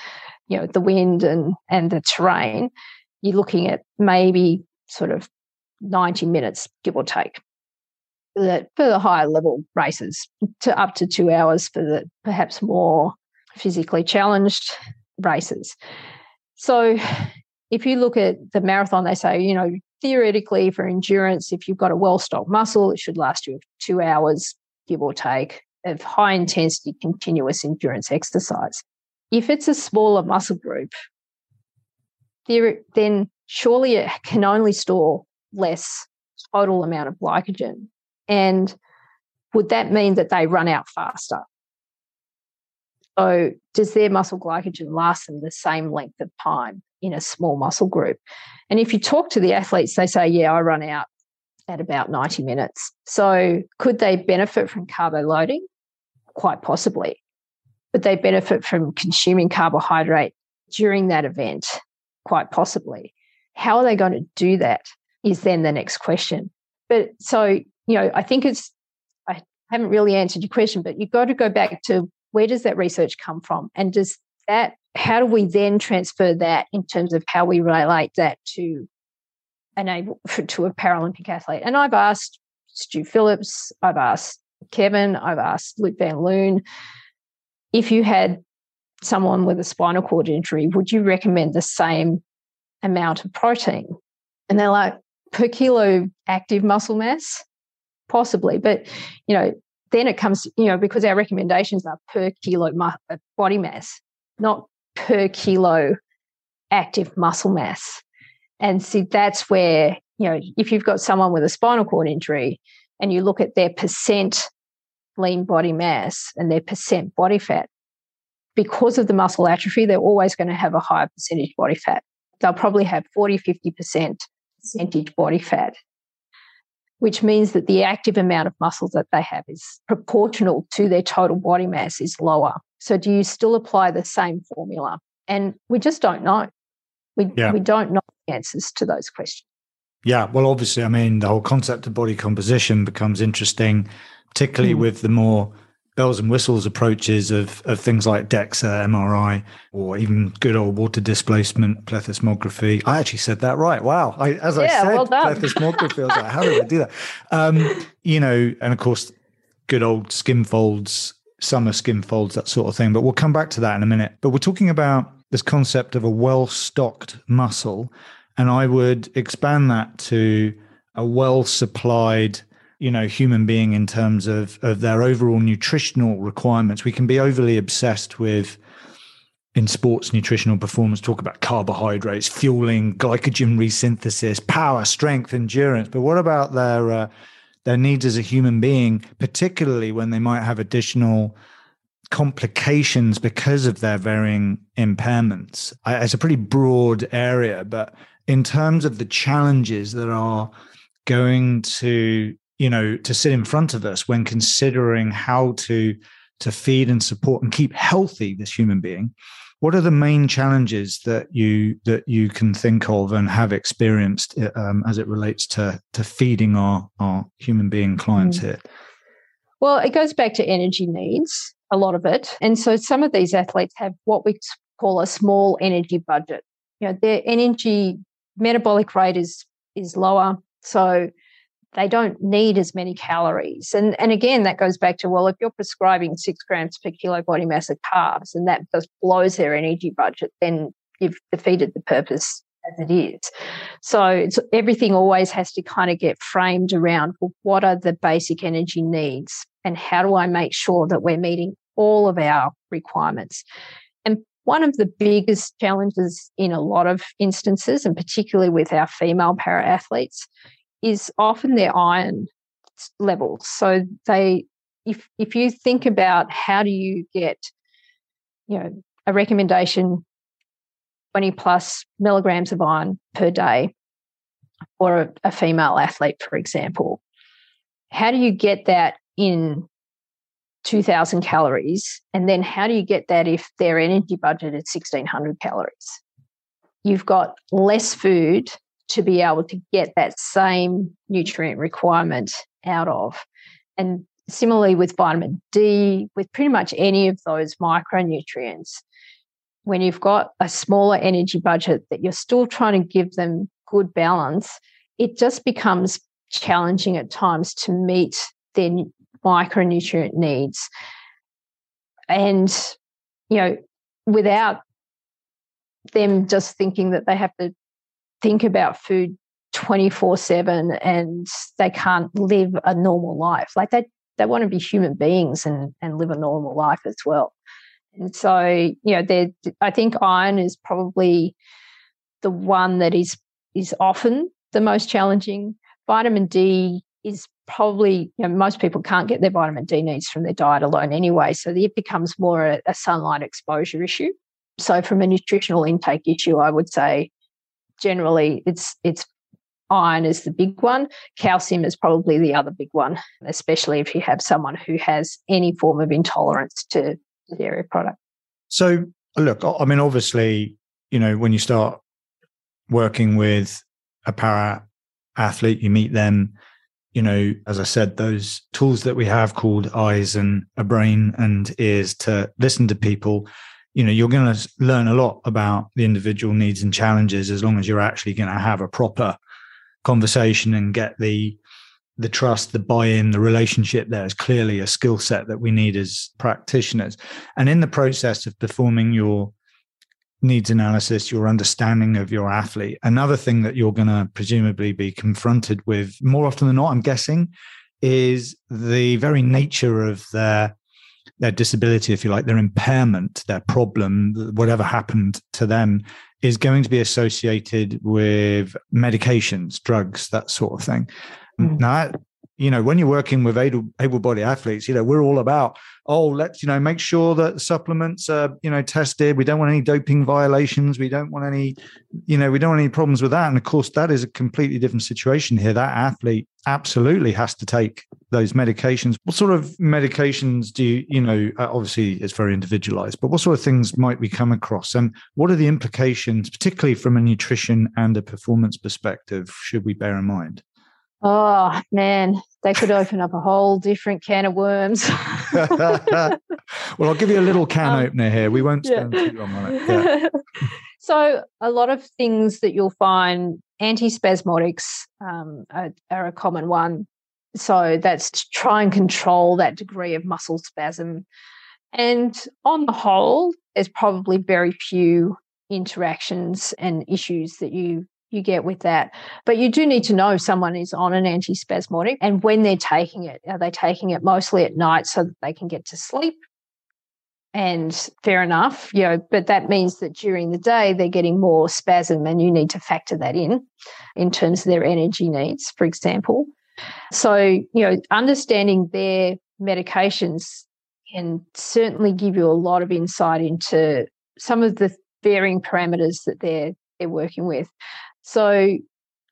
you know the wind and and the terrain you're looking at maybe sort of 90 minutes give or take the, for the higher level races to up to two hours for the perhaps more physically challenged races so if you look at the marathon they say you know theoretically for endurance if you've got a well stocked muscle it should last you two hours give or take of high intensity continuous endurance exercise if it's a smaller muscle group, then surely it can only store less total amount of glycogen. And would that mean that they run out faster? So, does their muscle glycogen last them the same length of time in a small muscle group? And if you talk to the athletes, they say, Yeah, I run out at about 90 minutes. So, could they benefit from carbo loading? Quite possibly but they benefit from consuming carbohydrate during that event, quite possibly. How are they going to do that is then the next question. But so, you know, I think it's, I haven't really answered your question, but you've got to go back to where does that research come from? And does that, how do we then transfer that in terms of how we relate that to enable to a Paralympic athlete? And I've asked Stu Phillips, I've asked Kevin, I've asked Luc van Loon, if you had someone with a spinal cord injury, would you recommend the same amount of protein? And they're like, per kilo active muscle mass? Possibly. But, you know, then it comes, you know, because our recommendations are per kilo mu- uh, body mass, not per kilo active muscle mass. And see, that's where, you know, if you've got someone with a spinal cord injury and you look at their percent lean body mass and their percent body fat, because of the muscle atrophy, they're always going to have a higher percentage body fat. They'll probably have 40, 50% percentage body fat, which means that the active amount of muscle that they have is proportional to their total body mass is lower. So, do you still apply the same formula? And we just don't know. We, yeah. we don't know the answers to those questions. Yeah, well, obviously, I mean, the whole concept of body composition becomes interesting particularly mm. with the more bells and whistles approaches of, of things like DEXA, MRI, or even good old water displacement plethysmography. I actually said that right. Wow. I, as yeah, I said, well plethysmography, I was like, how do I do that? Um, you know, and of course, good old skin folds, summer skin folds, that sort of thing. But we'll come back to that in a minute. But we're talking about this concept of a well stocked muscle. And I would expand that to a well supplied you know human being in terms of of their overall nutritional requirements. We can be overly obsessed with in sports nutritional performance talk about carbohydrates fueling glycogen resynthesis power strength endurance. But what about their uh, their needs as a human being particularly when they might have additional complications because of their varying impairments? I, it's a pretty broad area but in terms of the challenges that are going to you know to sit in front of us when considering how to to feed and support and keep healthy this human being what are the main challenges that you that you can think of and have experienced um, as it relates to to feeding our our human being clients mm. here? Well, it goes back to energy needs, a lot of it, and so some of these athletes have what we call a small energy budget. You know, their energy metabolic rate is is lower, so they don't need as many calories. And, and again, that goes back to well, if you're prescribing six grams per kilo body mass of carbs and that just blows their energy budget, then you've defeated the purpose as it is. So everything always has to kind of get framed around well, what are the basic energy needs and how do I make sure that we're meeting all of our requirements? And one of the biggest challenges in a lot of instances, and particularly with our female para athletes, is often their iron levels. So they, if if you think about how do you get, you know, a recommendation, twenty plus milligrams of iron per day, for a, a female athlete, for example, how do you get that in 2000 calories and then how do you get that if their energy budget is 1600 calories you've got less food to be able to get that same nutrient requirement out of. And similarly with vitamin D, with pretty much any of those micronutrients, when you've got a smaller energy budget that you're still trying to give them good balance, it just becomes challenging at times to meet their micronutrient needs. And, you know, without them just thinking that they have to think about food 24 7 and they can't live a normal life. Like they, they want to be human beings and, and live a normal life as well. And so, you know, I think iron is probably the one that is is often the most challenging. Vitamin D is probably, you know, most people can't get their vitamin D needs from their diet alone anyway. So it becomes more a, a sunlight exposure issue. So from a nutritional intake issue, I would say generally it's it's iron is the big one. Calcium is probably the other big one, especially if you have someone who has any form of intolerance to dairy product. So, look, I mean, obviously, you know, when you start working with a para athlete, you meet them. You know, as I said, those tools that we have called eyes and a brain and ears to listen to people you know you're going to learn a lot about the individual needs and challenges as long as you're actually going to have a proper conversation and get the the trust the buy-in the relationship there is clearly a skill set that we need as practitioners. And in the process of performing your needs analysis your understanding of your athlete another thing that you're going to presumably be confronted with more often than not i'm guessing is the very nature of their their disability, if you like, their impairment, their problem, whatever happened to them, is going to be associated with medications, drugs, that sort of thing. Mm. Now, you know, when you're working with able, able-bodied athletes, you know, we're all about, oh, let's, you know, make sure that supplements are, you know, tested. We don't want any doping violations. We don't want any, you know, we don't want any problems with that. And of course, that is a completely different situation here. That athlete absolutely has to take those medications. What sort of medications do you, you know, uh, obviously it's very individualized, but what sort of things might we come across? And what are the implications, particularly from a nutrition and a performance perspective, should we bear in mind? Oh man, they could open up a whole different can of worms. well, I'll give you a little can um, opener here. We won't spend yeah. too long on it. Yeah. so, a lot of things that you'll find antispasmodics um, are, are, a common one. So, that's to try and control that degree of muscle spasm. And on the whole, there's probably very few interactions and issues that you you get with that. But you do need to know someone is on an antispasmodic and when they're taking it. Are they taking it mostly at night so that they can get to sleep? And fair enough, you know, but that means that during the day they're getting more spasm and you need to factor that in in terms of their energy needs, for example. So, you know, understanding their medications can certainly give you a lot of insight into some of the varying parameters that they're they're working with. So,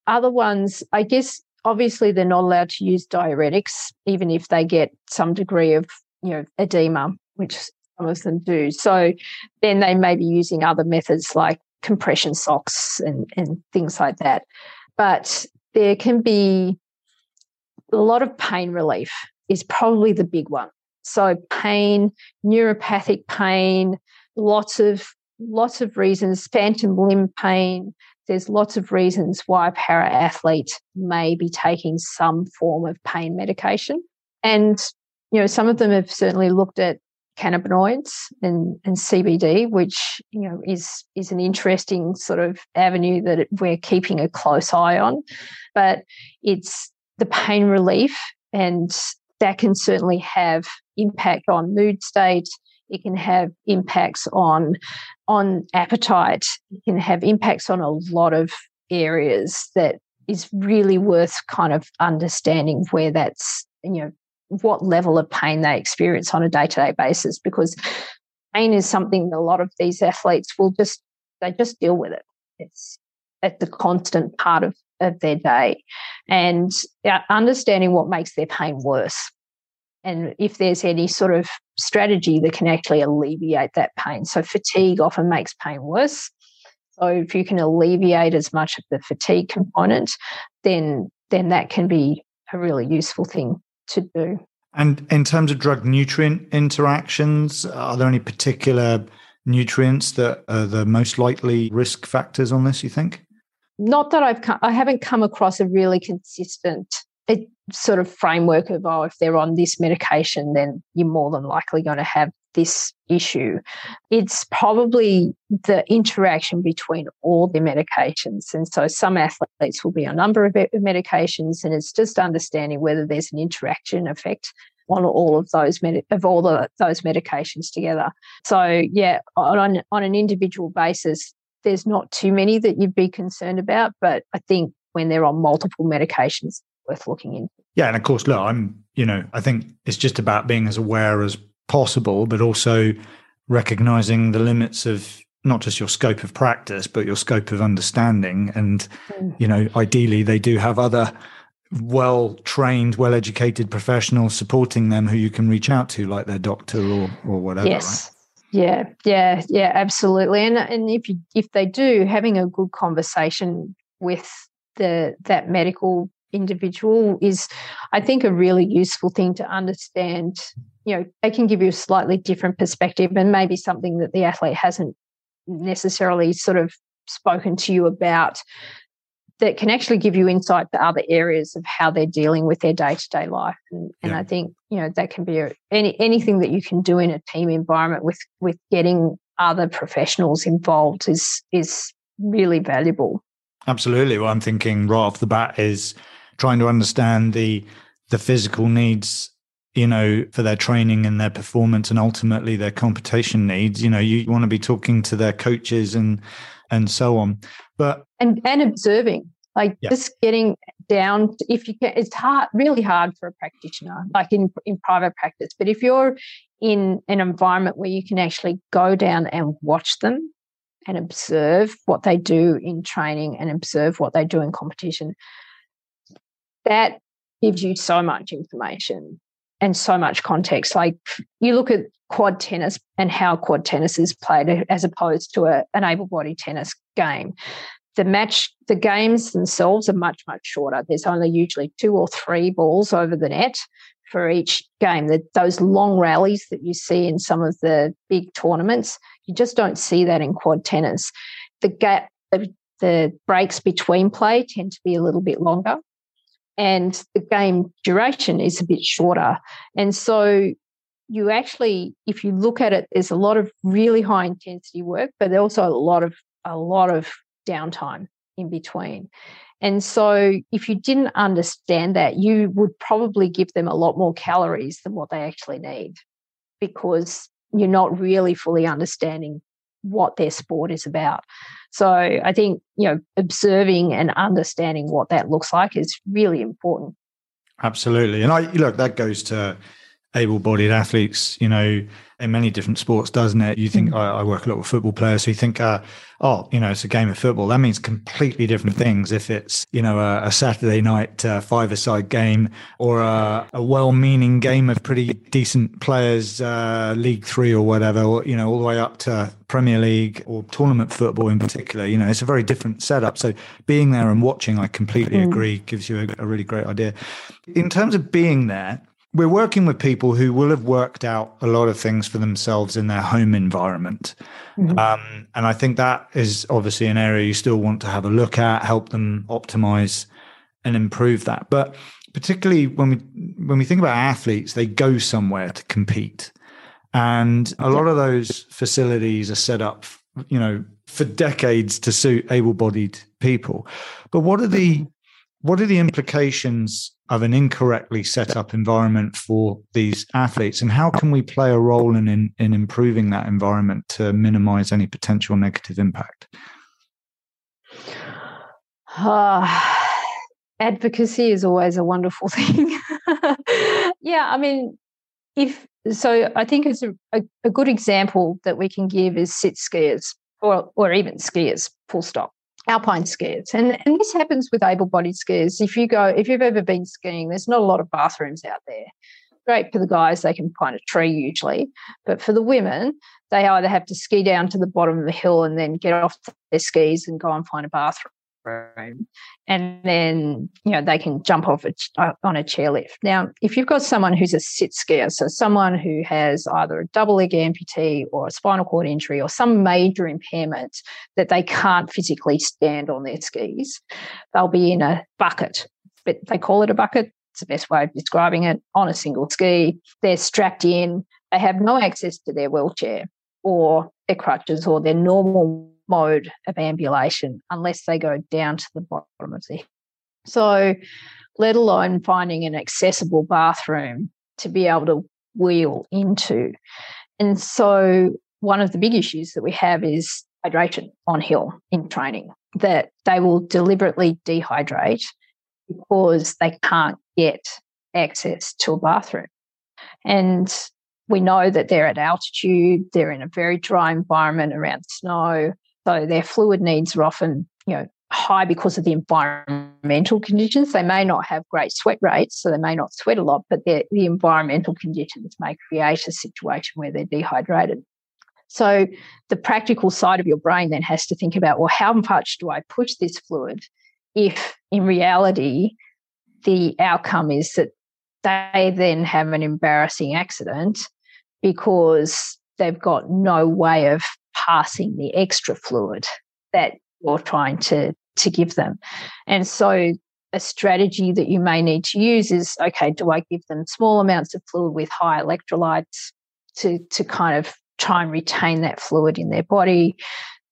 other ones, I guess, obviously they're not allowed to use diuretics, even if they get some degree of, you know, edema, which some of them do. So then they may be using other methods like compression socks and, and things like that. But there can be a lot of pain relief is probably the big one. So pain, neuropathic pain, lots of lots of reasons, phantom limb pain. There's lots of reasons why a para athlete may be taking some form of pain medication. And, you know, some of them have certainly looked at cannabinoids and, and CBD, which, you know, is is an interesting sort of avenue that we're keeping a close eye on. But it's the pain relief and that can certainly have impact on mood state it can have impacts on on appetite. It can have impacts on a lot of areas that is really worth kind of understanding where that's you know what level of pain they experience on a day-to-day basis because pain is something a lot of these athletes will just they just deal with it. It's at the constant part of, of their day. And understanding what makes their pain worse and if there's any sort of strategy that can actually alleviate that pain. So, fatigue often makes pain worse. So, if you can alleviate as much of the fatigue component, then then that can be a really useful thing to do. And in terms of drug nutrient interactions, are there any particular nutrients that are the most likely risk factors on this? You think? Not that I've come, I haven't come across a really consistent a sort of framework of oh if they're on this medication then you're more than likely going to have this issue. It's probably the interaction between all the medications and so some athletes will be on a number of eh, medications and it's just understanding whether there's an interaction effect on all of those med- of all the, those medications together. So yeah on on an individual basis there's not too many that you'd be concerned about but i think when they're on multiple medications worth looking into. Yeah, and of course, look, I'm, you know, I think it's just about being as aware as possible, but also recognizing the limits of not just your scope of practice, but your scope of understanding. And, mm. you know, ideally they do have other well trained, well educated professionals supporting them who you can reach out to, like their doctor or or whatever. Yes. Right? Yeah, yeah, yeah, absolutely. And and if you if they do, having a good conversation with the that medical individual is, I think, a really useful thing to understand. You know, they can give you a slightly different perspective and maybe something that the athlete hasn't necessarily sort of spoken to you about that can actually give you insight to other areas of how they're dealing with their day-to-day life and, and yeah. i think you know that can be a, any anything that you can do in a team environment with with getting other professionals involved is is really valuable absolutely what i'm thinking right off the bat is trying to understand the the physical needs you know for their training and their performance and ultimately their competition needs. You know you want to be talking to their coaches and and so on. But and and observing like yeah. just getting down to, if you can it's hard really hard for a practitioner like in in private practice. But if you're in an environment where you can actually go down and watch them and observe what they do in training and observe what they do in competition that gives you so much information and so much context. Like you look at quad tennis and how quad tennis is played as opposed to a, an able bodied tennis game. The match, the games themselves are much, much shorter. There's only usually two or three balls over the net for each game. The, those long rallies that you see in some of the big tournaments, you just don't see that in quad tennis. The gap, the, the breaks between play tend to be a little bit longer and the game duration is a bit shorter. And so you actually, if you look at it, there's a lot of really high intensity work, but also a lot of a lot of downtime in between. And so if you didn't understand that, you would probably give them a lot more calories than what they actually need because you're not really fully understanding what their sport is about. So I think, you know, observing and understanding what that looks like is really important. Absolutely. And I look, that goes to able bodied athletes, you know, in many different sports, doesn't it? You think, mm-hmm. I, I, work a lot with football players, so you think, uh, oh, you know, it's a game of football. That means completely different things if it's, you know, a, a Saturday night uh, five-a-side game or a, a, well-meaning game of pretty decent players, uh, League Three or whatever, or, you know, all the way up to Premier League or tournament football in particular. You know, it's a very different setup. So being there and watching, I completely mm. agree, gives you a, a really great idea. In terms of being there, we're working with people who will have worked out a lot of things for themselves in their home environment. Mm-hmm. Um, and I think that is obviously an area you still want to have a look at, help them optimize and improve that. But particularly when we when we think about athletes, they go somewhere to compete. And a lot of those facilities are set up, you know, for decades to suit able-bodied people. But what are the mm-hmm. what are the implications of an incorrectly set up environment for these athletes? And how can we play a role in, in, in improving that environment to minimize any potential negative impact? Uh, advocacy is always a wonderful thing. Yeah i mean if so i think it's a, a, a good example that we can give is sit skiers or, or even skiers full stop alpine skiers. And, and this happens with able bodied skiers. If you go, if you've ever been skiing, there's not a lot of bathrooms out there. Great for the guys, they can find a tree usually. But for the women, they either have to ski down to the bottom of the hill and then get off their skis and go and find a bathroom room and then you know they can jump off a, uh, on a chairlift. Now if you've got someone who's a sit skier so someone who has either a double leg amputee or a spinal cord injury or some major impairment that they can't physically stand on their skis they'll be in a bucket. But they call it a bucket. It's the best way of describing it. On a single ski they're strapped in. They have no access to their wheelchair or their crutches or their normal mode of ambulation unless they go down to the bottom of the hill. so let alone finding an accessible bathroom to be able to wheel into and so one of the big issues that we have is hydration on hill in training that they will deliberately dehydrate because they can't get access to a bathroom and we know that they're at altitude, they're in a very dry environment around snow, so their fluid needs are often, you know, high because of the environmental conditions. They may not have great sweat rates, so they may not sweat a lot, but the environmental conditions may create a situation where they're dehydrated. So the practical side of your brain then has to think about, well, how much do I push this fluid if in reality the outcome is that they then have an embarrassing accident because they've got no way of passing the extra fluid that you're trying to, to give them. And so a strategy that you may need to use is okay, do I give them small amounts of fluid with high electrolytes to, to kind of try and retain that fluid in their body?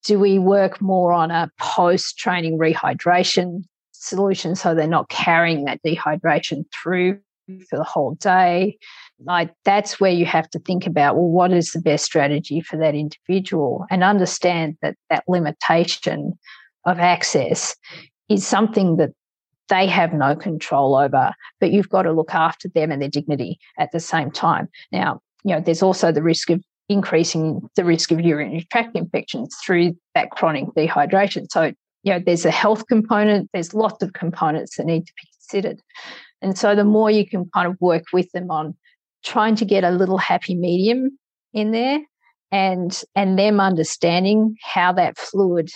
Do we work more on a post training rehydration solution so they're not carrying that dehydration through Mm. for the whole day? like that's where you have to think about well what is the best strategy for that individual? And understand that that limitation of access is something that they have no control over but you've got to look after them and their dignity at the same time. Now you know there's also the risk of increasing the risk of urinary tract infections through that chronic dehydration. So you know there's a health component there's lots of components that need to be considered and so the more you can kind of work with them on trying to get a little happy medium in there and and them understanding how that fluid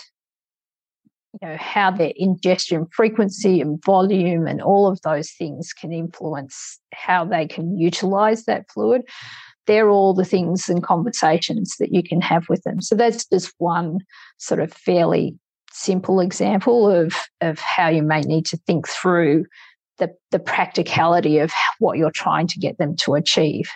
you know how their ingestion frequency and volume and all of those things can influence how they can utilize that fluid they're all the things and conversations that you can have with them. So that's just one sort of fairly simple example of of how you may need to think through the, the practicality of what you're trying to get them to achieve.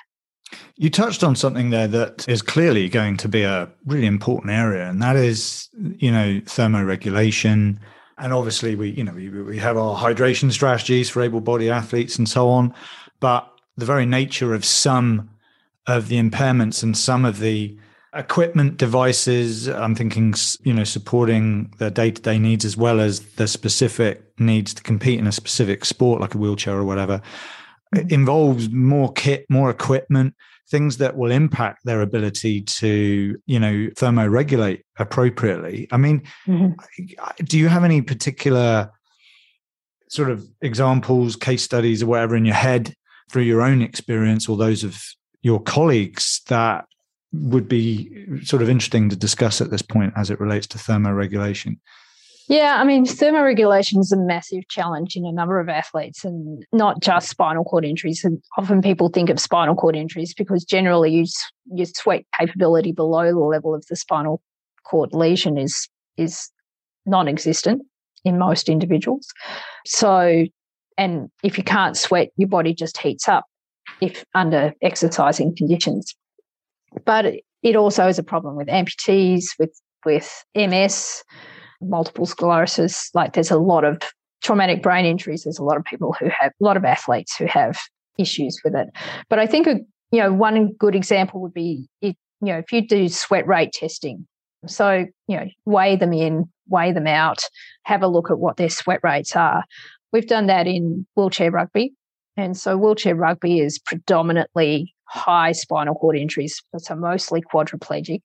You touched on something there that is clearly going to be a really important area, and that is, you know, thermoregulation. And obviously, we, you know, we, we have our hydration strategies for able-bodied athletes and so on. But the very nature of some of the impairments and some of the equipment devices i'm thinking you know supporting their day-to-day needs as well as the specific needs to compete in a specific sport like a wheelchair or whatever it mm-hmm. involves more kit more equipment things that will impact their ability to, you know, thermoregulate appropriately. I mean, mm-hmm. do you have any particular sort of examples, case studies, or whatever in your head through your own experience or those of your colleagues that would be sort of interesting to discuss at this point as it relates to thermoregulation? Yeah, I mean, thermoregulation is a massive challenge in a number of athletes and not just spinal cord injuries. And often people think of spinal cord injuries because generally you, your sweat capability below the level of the spinal cord lesion is, is non existent in most individuals. So, and if you can't sweat, your body just heats up if under exercising conditions. But it also is a problem with amputees, with with MS, multiple sclerosis. Like there's a lot of traumatic brain injuries. There's a lot of people who have a lot of athletes who have issues with it. But I think you know one good example would be it, you know if you do sweat rate testing. So you know weigh them in, weigh them out, have a look at what their sweat rates are. We've done that in wheelchair rugby. And so wheelchair rugby is predominantly high spinal cord injuries, so mostly quadriplegic.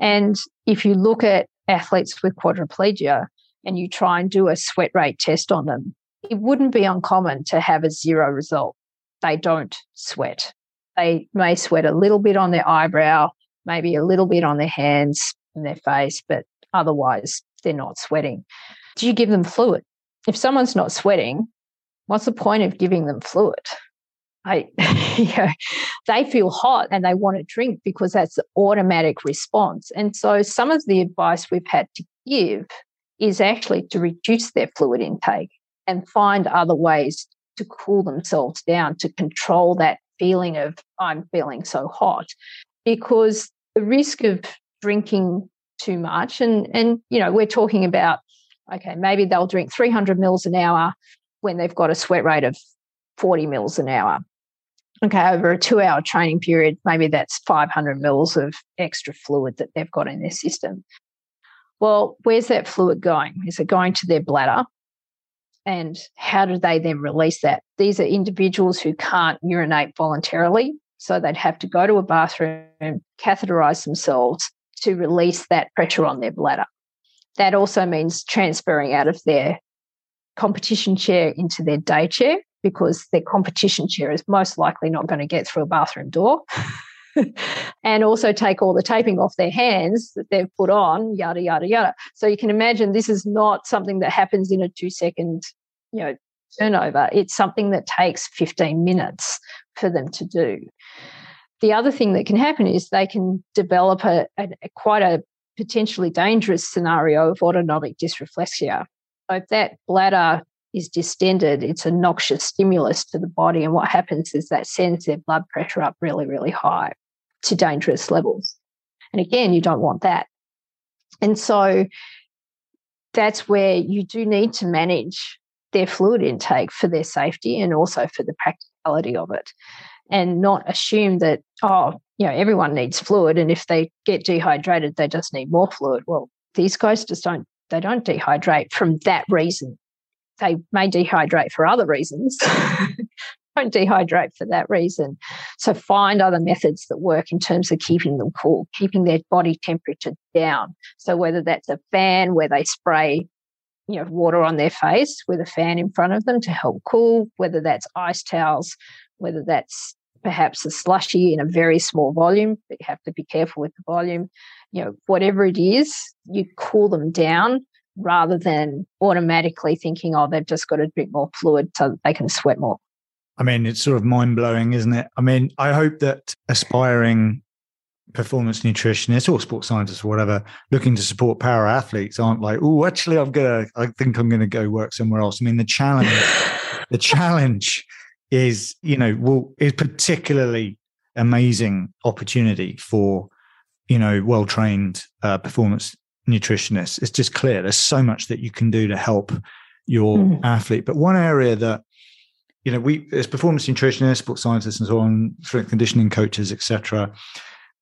And if you look at athletes with quadriplegia and you try and do a sweat rate test on them, it wouldn't be uncommon to have a zero result. They don't sweat. They may sweat a little bit on their eyebrow, maybe a little bit on their hands and their face, but otherwise they're not sweating. Do you give them fluid? If someone's not sweating, what's the point of giving them fluid? I, you know, they feel hot and they want to drink because that's the automatic response. And so some of the advice we've had to give is actually to reduce their fluid intake and find other ways to cool themselves down to control that feeling of I'm feeling so hot. Because the risk of drinking too much, and and you know, we're talking about okay, maybe they'll drink 300 mils an hour when they've got a sweat rate of 40 mils an hour okay, over a two hour training period, maybe that's 500 mils of extra fluid that they've got in their system. Well, where's that fluid going? Is it going to their bladder? And how do they then release that? These are individuals who can't urinate voluntarily. So they'd have to go to a bathroom, and catheterize themselves to release that pressure on their bladder. That also means transferring out of their competition chair into their day chair because their competition chair is most likely not going to get through a bathroom door. and also take all the taping off their hands that they've put on, yada, yada, yada. So you can imagine this is not something that happens in a two second, you know, turnover. It's something that takes 15 minutes for them to do. The other thing that can happen is they can develop a, a, a quite a potentially dangerous scenario of autonomic dysreflexia. If that bladder is distended, it's a noxious stimulus to the body. And what happens is that sends their blood pressure up really, really high to dangerous levels. And again, you don't want that. And so that's where you do need to manage their fluid intake for their safety and also for the practicality of it. And not assume that, oh, you know, everyone needs fluid. And if they get dehydrated, they just need more fluid. Well, these guys just don't, they don't dehydrate from that reason they may dehydrate for other reasons. Don't dehydrate for that reason. So find other methods that work in terms of keeping them cool, keeping their body temperature down. So whether that's a fan where they spray, you know, water on their face with a fan in front of them to help cool, whether that's ice towels, whether that's perhaps a slushy in a very small volume, but you have to be careful with the volume. You know, whatever it is, you cool them down rather than automatically thinking, oh, they've just got to drink more fluid so they can sweat more. I mean, it's sort of mind blowing, isn't it? I mean, I hope that aspiring performance nutritionists or sports scientists or whatever looking to support para athletes aren't like, oh, actually, I'm gonna, I think I'm gonna go work somewhere else. I mean, the challenge, the challenge is, you know, will is particularly amazing opportunity for, you know, well trained uh, performance nutritionists It's just clear there's so much that you can do to help your mm. athlete. But one area that you know we as performance nutritionists, sports scientists, and so on, strength conditioning coaches, etc.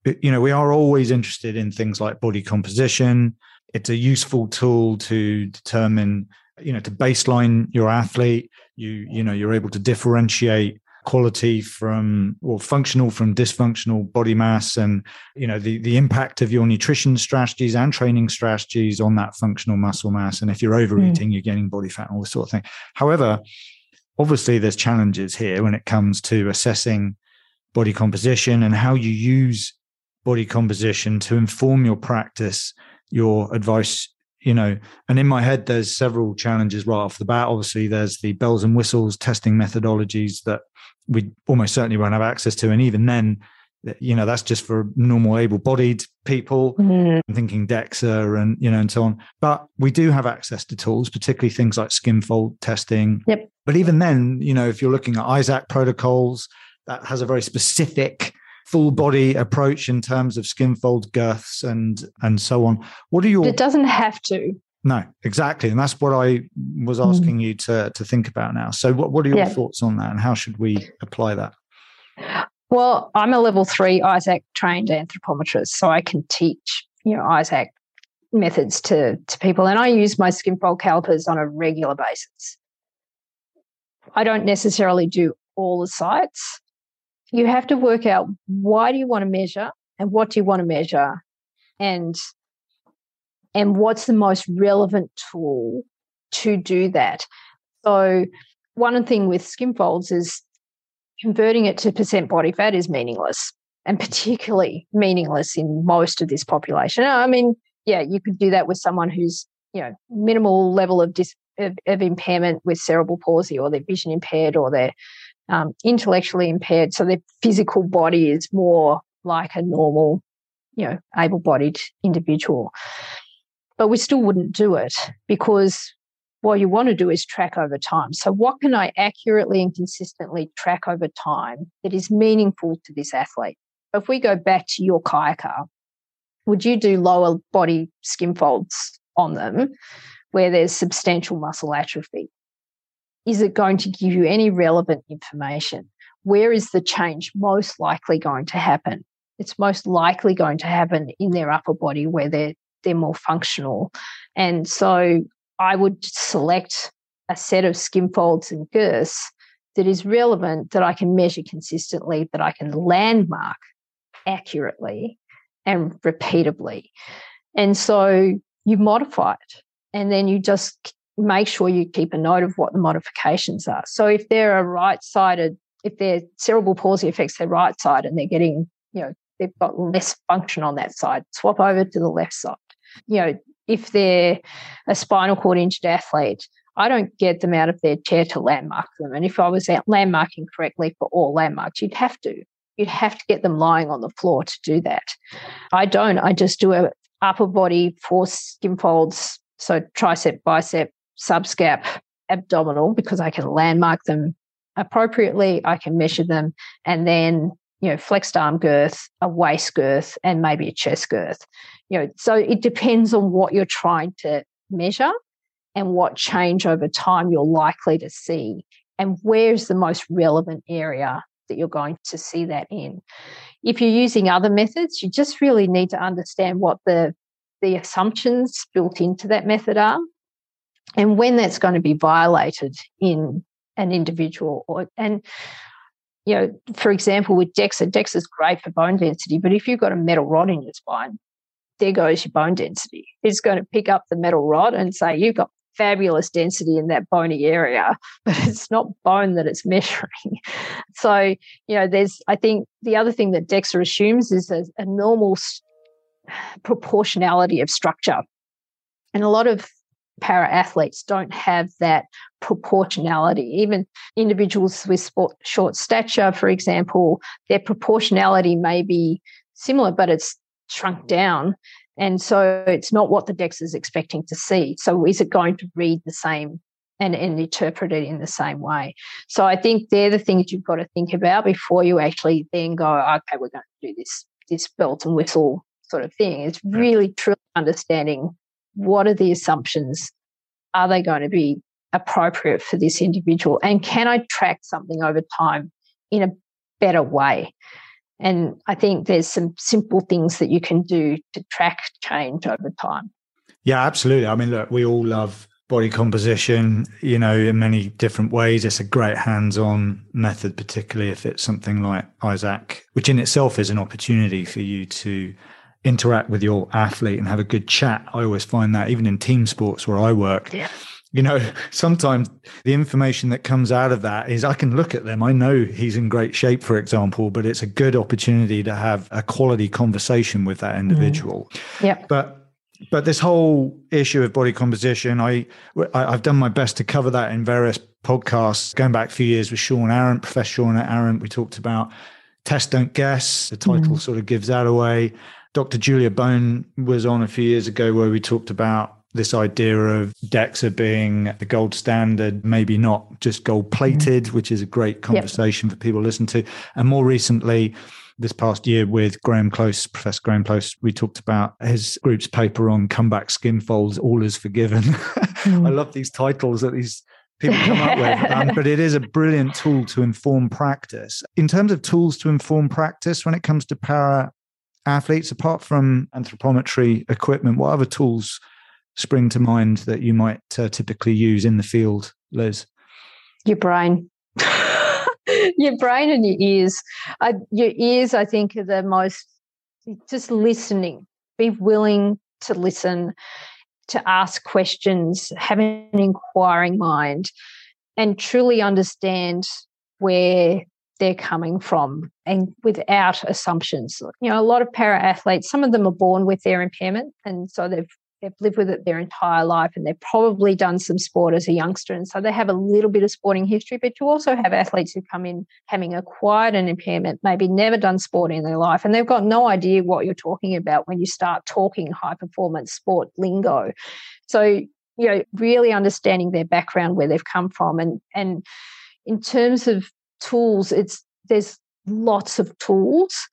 You know, we are always interested in things like body composition. It's a useful tool to determine, you know, to baseline your athlete. You, you know, you're able to differentiate quality from or functional from dysfunctional body mass and you know the the impact of your nutrition strategies and training strategies on that functional muscle mass and if you're overeating mm. you're getting body fat and all this sort of thing however obviously there's challenges here when it comes to assessing body composition and how you use body composition to inform your practice your advice you know and in my head there's several challenges right off the bat obviously there's the bells and whistles testing methodologies that we almost certainly won't have access to and even then you know that's just for normal able-bodied people mm. i'm thinking dexa and you know and so on but we do have access to tools particularly things like skin fold testing yep. but even then you know if you're looking at ISAK protocols that has a very specific full body approach in terms of skin fold girths and and so on what are your it doesn't have to no exactly and that's what i was mm. asking mm. you to to think about now so what, what are your yeah. thoughts on that and how should we apply that well i'm a level three ISAK trained anthropometrist so i can teach you know ISAK methods to to people and i use my skin fold calipers on a regular basis i don't necessarily do all the sites you have to work out why do you want to measure and what do you want to measure and and what's the most relevant tool to do that. So one thing with skin folds is converting it to percent body fat is meaningless and particularly meaningless in most of this population. I mean yeah you could do that with someone who's you know minimal level of dis of, of impairment with cerebral palsy or they're vision impaired or they're um, intellectually impaired. So their physical body is more like a normal, you know, able bodied individual. But we still wouldn't do it because what you want to do is track over time. So, what can I accurately and consistently track over time that is meaningful to this athlete? If we go back to your kayaker, would you do lower body skin folds on them where there's substantial muscle atrophy? Is it going to give you any relevant information? Where is the change most likely going to happen? It's most likely going to happen in their upper body where they're they're more functional. And so I would select a set of skin folds and girths that is relevant, that I can measure consistently, that I can landmark accurately and repeatably. And so you modify it and then you just make sure you keep a note of what the modifications are. So if they're a right sided, if their cerebral palsy affects their right side and they're getting, you know, they've got less function on that side, swap over to the left side. You know, if they're a spinal cord injured athlete, I don't get them out of their chair to landmark them. And if I was landmarking correctly for all landmarks, you'd have to. You'd have to get them lying on the floor to do that. I don't. I just do a upper body four skin folds, so tricep, bicep, subscap, abdominal, because I can landmark them appropriately, I can measure them, and then you know flexed arm girth, a waist girth, and maybe a chest girth. You know, so it depends on what you're trying to measure and what change over time you're likely to see, and where's the most relevant area that you're going to see that in. If you're using other methods, you just really need to understand what the the assumptions built into that method are and when that's going to be violated in an individual or and you know for example with dexa dexa is great for bone density but if you've got a metal rod in your spine there goes your bone density. It's going to pick up the metal rod and say you've got fabulous density in that bony area but it's not bone that it's measuring. So you know there's i think the other thing that dexa assumes is a, a normal proportionality of structure. And a lot of para athletes don't have that proportionality. Even individuals with sport, short stature, for example, their proportionality may be similar, but it's shrunk down. And so it's not what the DEX is expecting to see. So is it going to read the same and, and interpret it in the same way? So I think they're the things you've got to think about before you actually then go, okay, we're going to do this, this belt and whistle sort of thing. It's really truly understanding what are the assumptions? Are they going to be appropriate for this individual? And can I track something over time in a better way? And I think there's some simple things that you can do to track change over time. Yeah, absolutely. I mean, look, we all love body composition, you know, in many different ways. It's a great hands on method, particularly if it's something like ISAK, which in itself is an opportunity for you to interact with your athlete and have a good chat. I always find that even in team sports where I work. Yeah. You know, sometimes the information that comes out of that is I can look at them. I know he's in great shape, for example, but it's a good opportunity to have a quality conversation with that individual. Mm. Yeah. But but this whole issue of body composition, I, I have done my best to cover that in various podcasts. Going back a few years with Shawn Arent, Professor Shawn Arent, we talked about test don't guess. The title mm. sort of gives that away. Dr. Julia Bone was on a few years ago where we talked about this idea of DEXA being the gold standard, maybe not just gold plated, mm. which is a great conversation yep. for people to listen to. And more recently, this past year with Graeme Close, Professor Graeme Close, we talked about his group's paper on comeback skin folds, all is forgiven. Mm. I love these titles that these people come up with, um, but it is a brilliant tool to inform practice. In terms of tools to inform practice, when it comes to para athletes, apart from anthropometry equipment, what other tools spring to mind that you might uh, typically use in the field, Liz? Your brain. your brain and your ears. Your ears, I think, are the most just listening. Be willing to listen, to ask questions, have an inquiring mind, and truly understand where they're coming from and without assumptions. You know, a lot of para athletes, some of them are born with their impairment, and so they've they've lived with it their entire life and they've probably done some sport as a youngster. And so they have a little bit of sporting history, but you also have athletes who come in having acquired an impairment, maybe never done sport in their life, and they've got no idea what you're talking about when you start talking high performance sport lingo. So, you know, really understanding their background, where they've come from. And and in terms of tools, it's there's lots of tools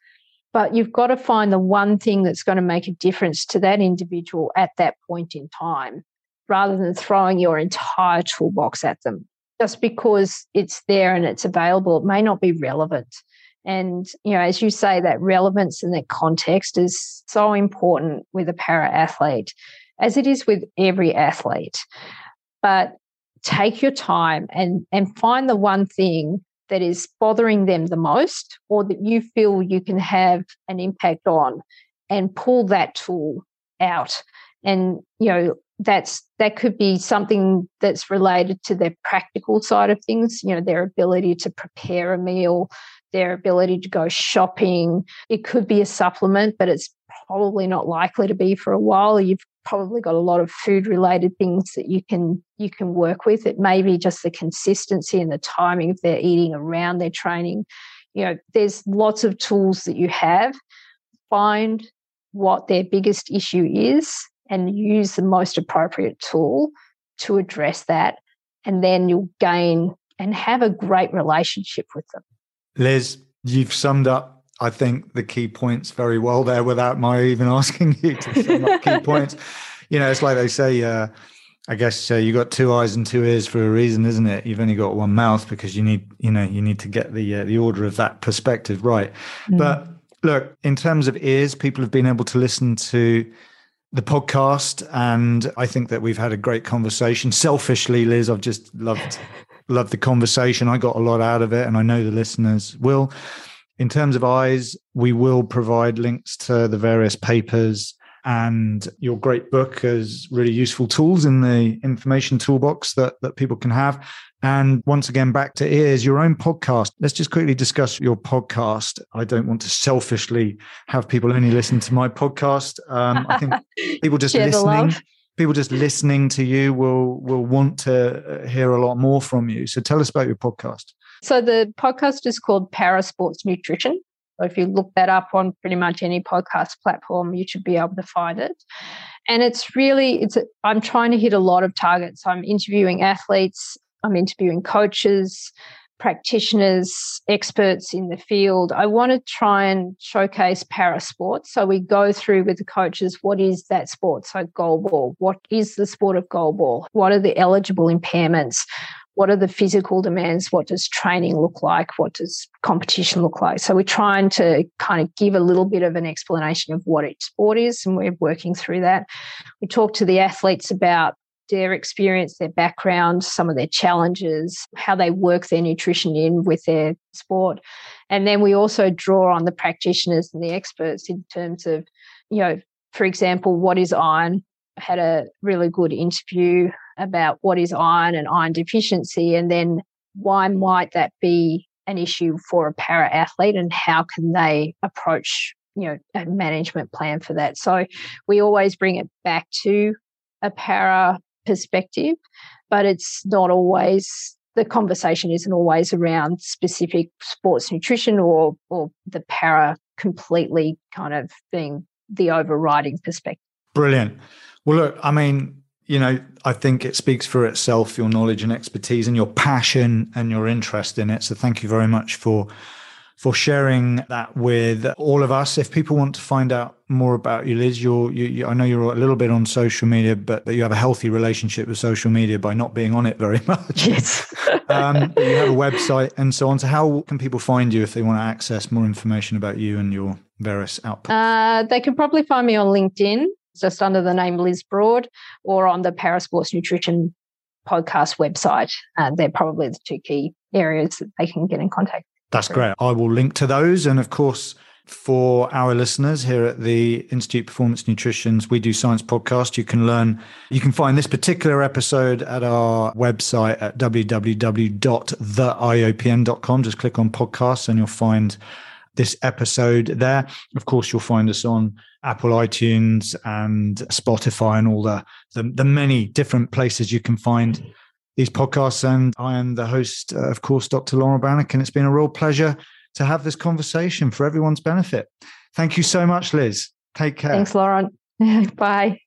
but you've got to find the one thing that's going to make a difference to that individual at that point in time rather than throwing your entire toolbox at them. Just because it's there and it's available, it may not be relevant. And, you know, as you say, that relevance and that context is so important with a para athlete, as it is with every athlete. But take your time and, and find the one thing that is bothering them the most or that you feel you can have an impact on and pull that tool out. And you know that's that could be something that's related to their practical side of things you know their ability to prepare a meal their ability to go shopping. It could be a supplement but it's probably not likely to be for a while. You've probably got a lot of food related things that you can you can work with. It may be just the consistency and the timing of their eating around their training. You know there's lots of tools that you have. Find what their biggest issue is and use the most appropriate tool to address that and then you'll gain and have a great relationship with them. Liz you've summed up I think the key points very well there without my even asking you to sum up key points. You know, it's like they say, uh, I guess uh, you got two eyes and two ears for a reason, isn't it? You've only got one mouth because you need, you know, you need to get the uh, the order of that perspective right. Mm. But look, in terms of ears, people have been able to listen to the podcast, and I think that we've had a great conversation. Selfishly, Liz, I've just loved loved the conversation. I got a lot out of it, and I know the listeners will. In terms of eyes, we will provide links to the various papers and your great book as really useful tools in the information toolbox that, that people can have. And once again, back to ears, your own podcast. Let's just quickly discuss your podcast. I don't want to selfishly have people only listen to my podcast. Um, I think people just listening, people just listening to you will will want to hear a lot more from you. So tell us about your podcast. So the podcast is called Para Sports Nutrition. So if you look that up on pretty much any podcast platform, you should be able to find it. And it's really, it's I'm trying to hit a lot of targets. I'm interviewing athletes, I'm interviewing coaches, practitioners, experts in the field. I want to try and showcase para sports. So we go through with the coaches what is that sport? So goalball. What is the sport of goalball? What are the eligible impairments? What are the physical demands? What does training look like? What does competition look like? So we're trying to kind of give a little bit of an explanation of what each sport is, and we're working through that. We talk to the athletes about their experience, their background, some of their challenges, how they work their nutrition in with their sport. And then we also draw on the practitioners and the experts in terms of, you know, for example, what is iron? I had a really good interview about what is iron and iron deficiency, and then why might that be an issue for a para athlete and how can they approach you know a management plan for that? So we always bring it back to a para perspective but it's not always the conversation isn't always around specific sports nutrition or or the para completely kind of being the overriding perspective. Brilliant. Well look i mean you know i think it speaks for itself your knowledge and expertise and your passion and your interest in it so thank you very much for for sharing that with all of us. If people want to find out more about you, Liz, you're, you, you, I know you're a little bit on social media, but, but you have a healthy relationship with social media by not being on it very much. Yes. um, you have a website and so on. So, how can people find you if they want to access more information about you and your various outputs? Uh, they can probably find me on LinkedIn, just under the name Liz Broad, or on the Parasports Nutrition podcast website. Uh, they're probably the two key areas that they can get in contact. That's great. I will link to those. And of course, for our listeners here at the Institute Performance Nutrition's We Do Science podcast, you can learn, you can find this particular episode at our website at www.theiopn.com. Just click on podcasts and you'll find this episode there. Of course, you'll find us on Apple iTunes and Spotify and all the, the, the many different places you can find these podcasts. And I am the host, uh, of course, Dr. Laurent Bannock, and it's been a real pleasure to have this conversation for everyone's benefit. Thank you so much, Liz. Take care. Thanks, Laurent. Bye.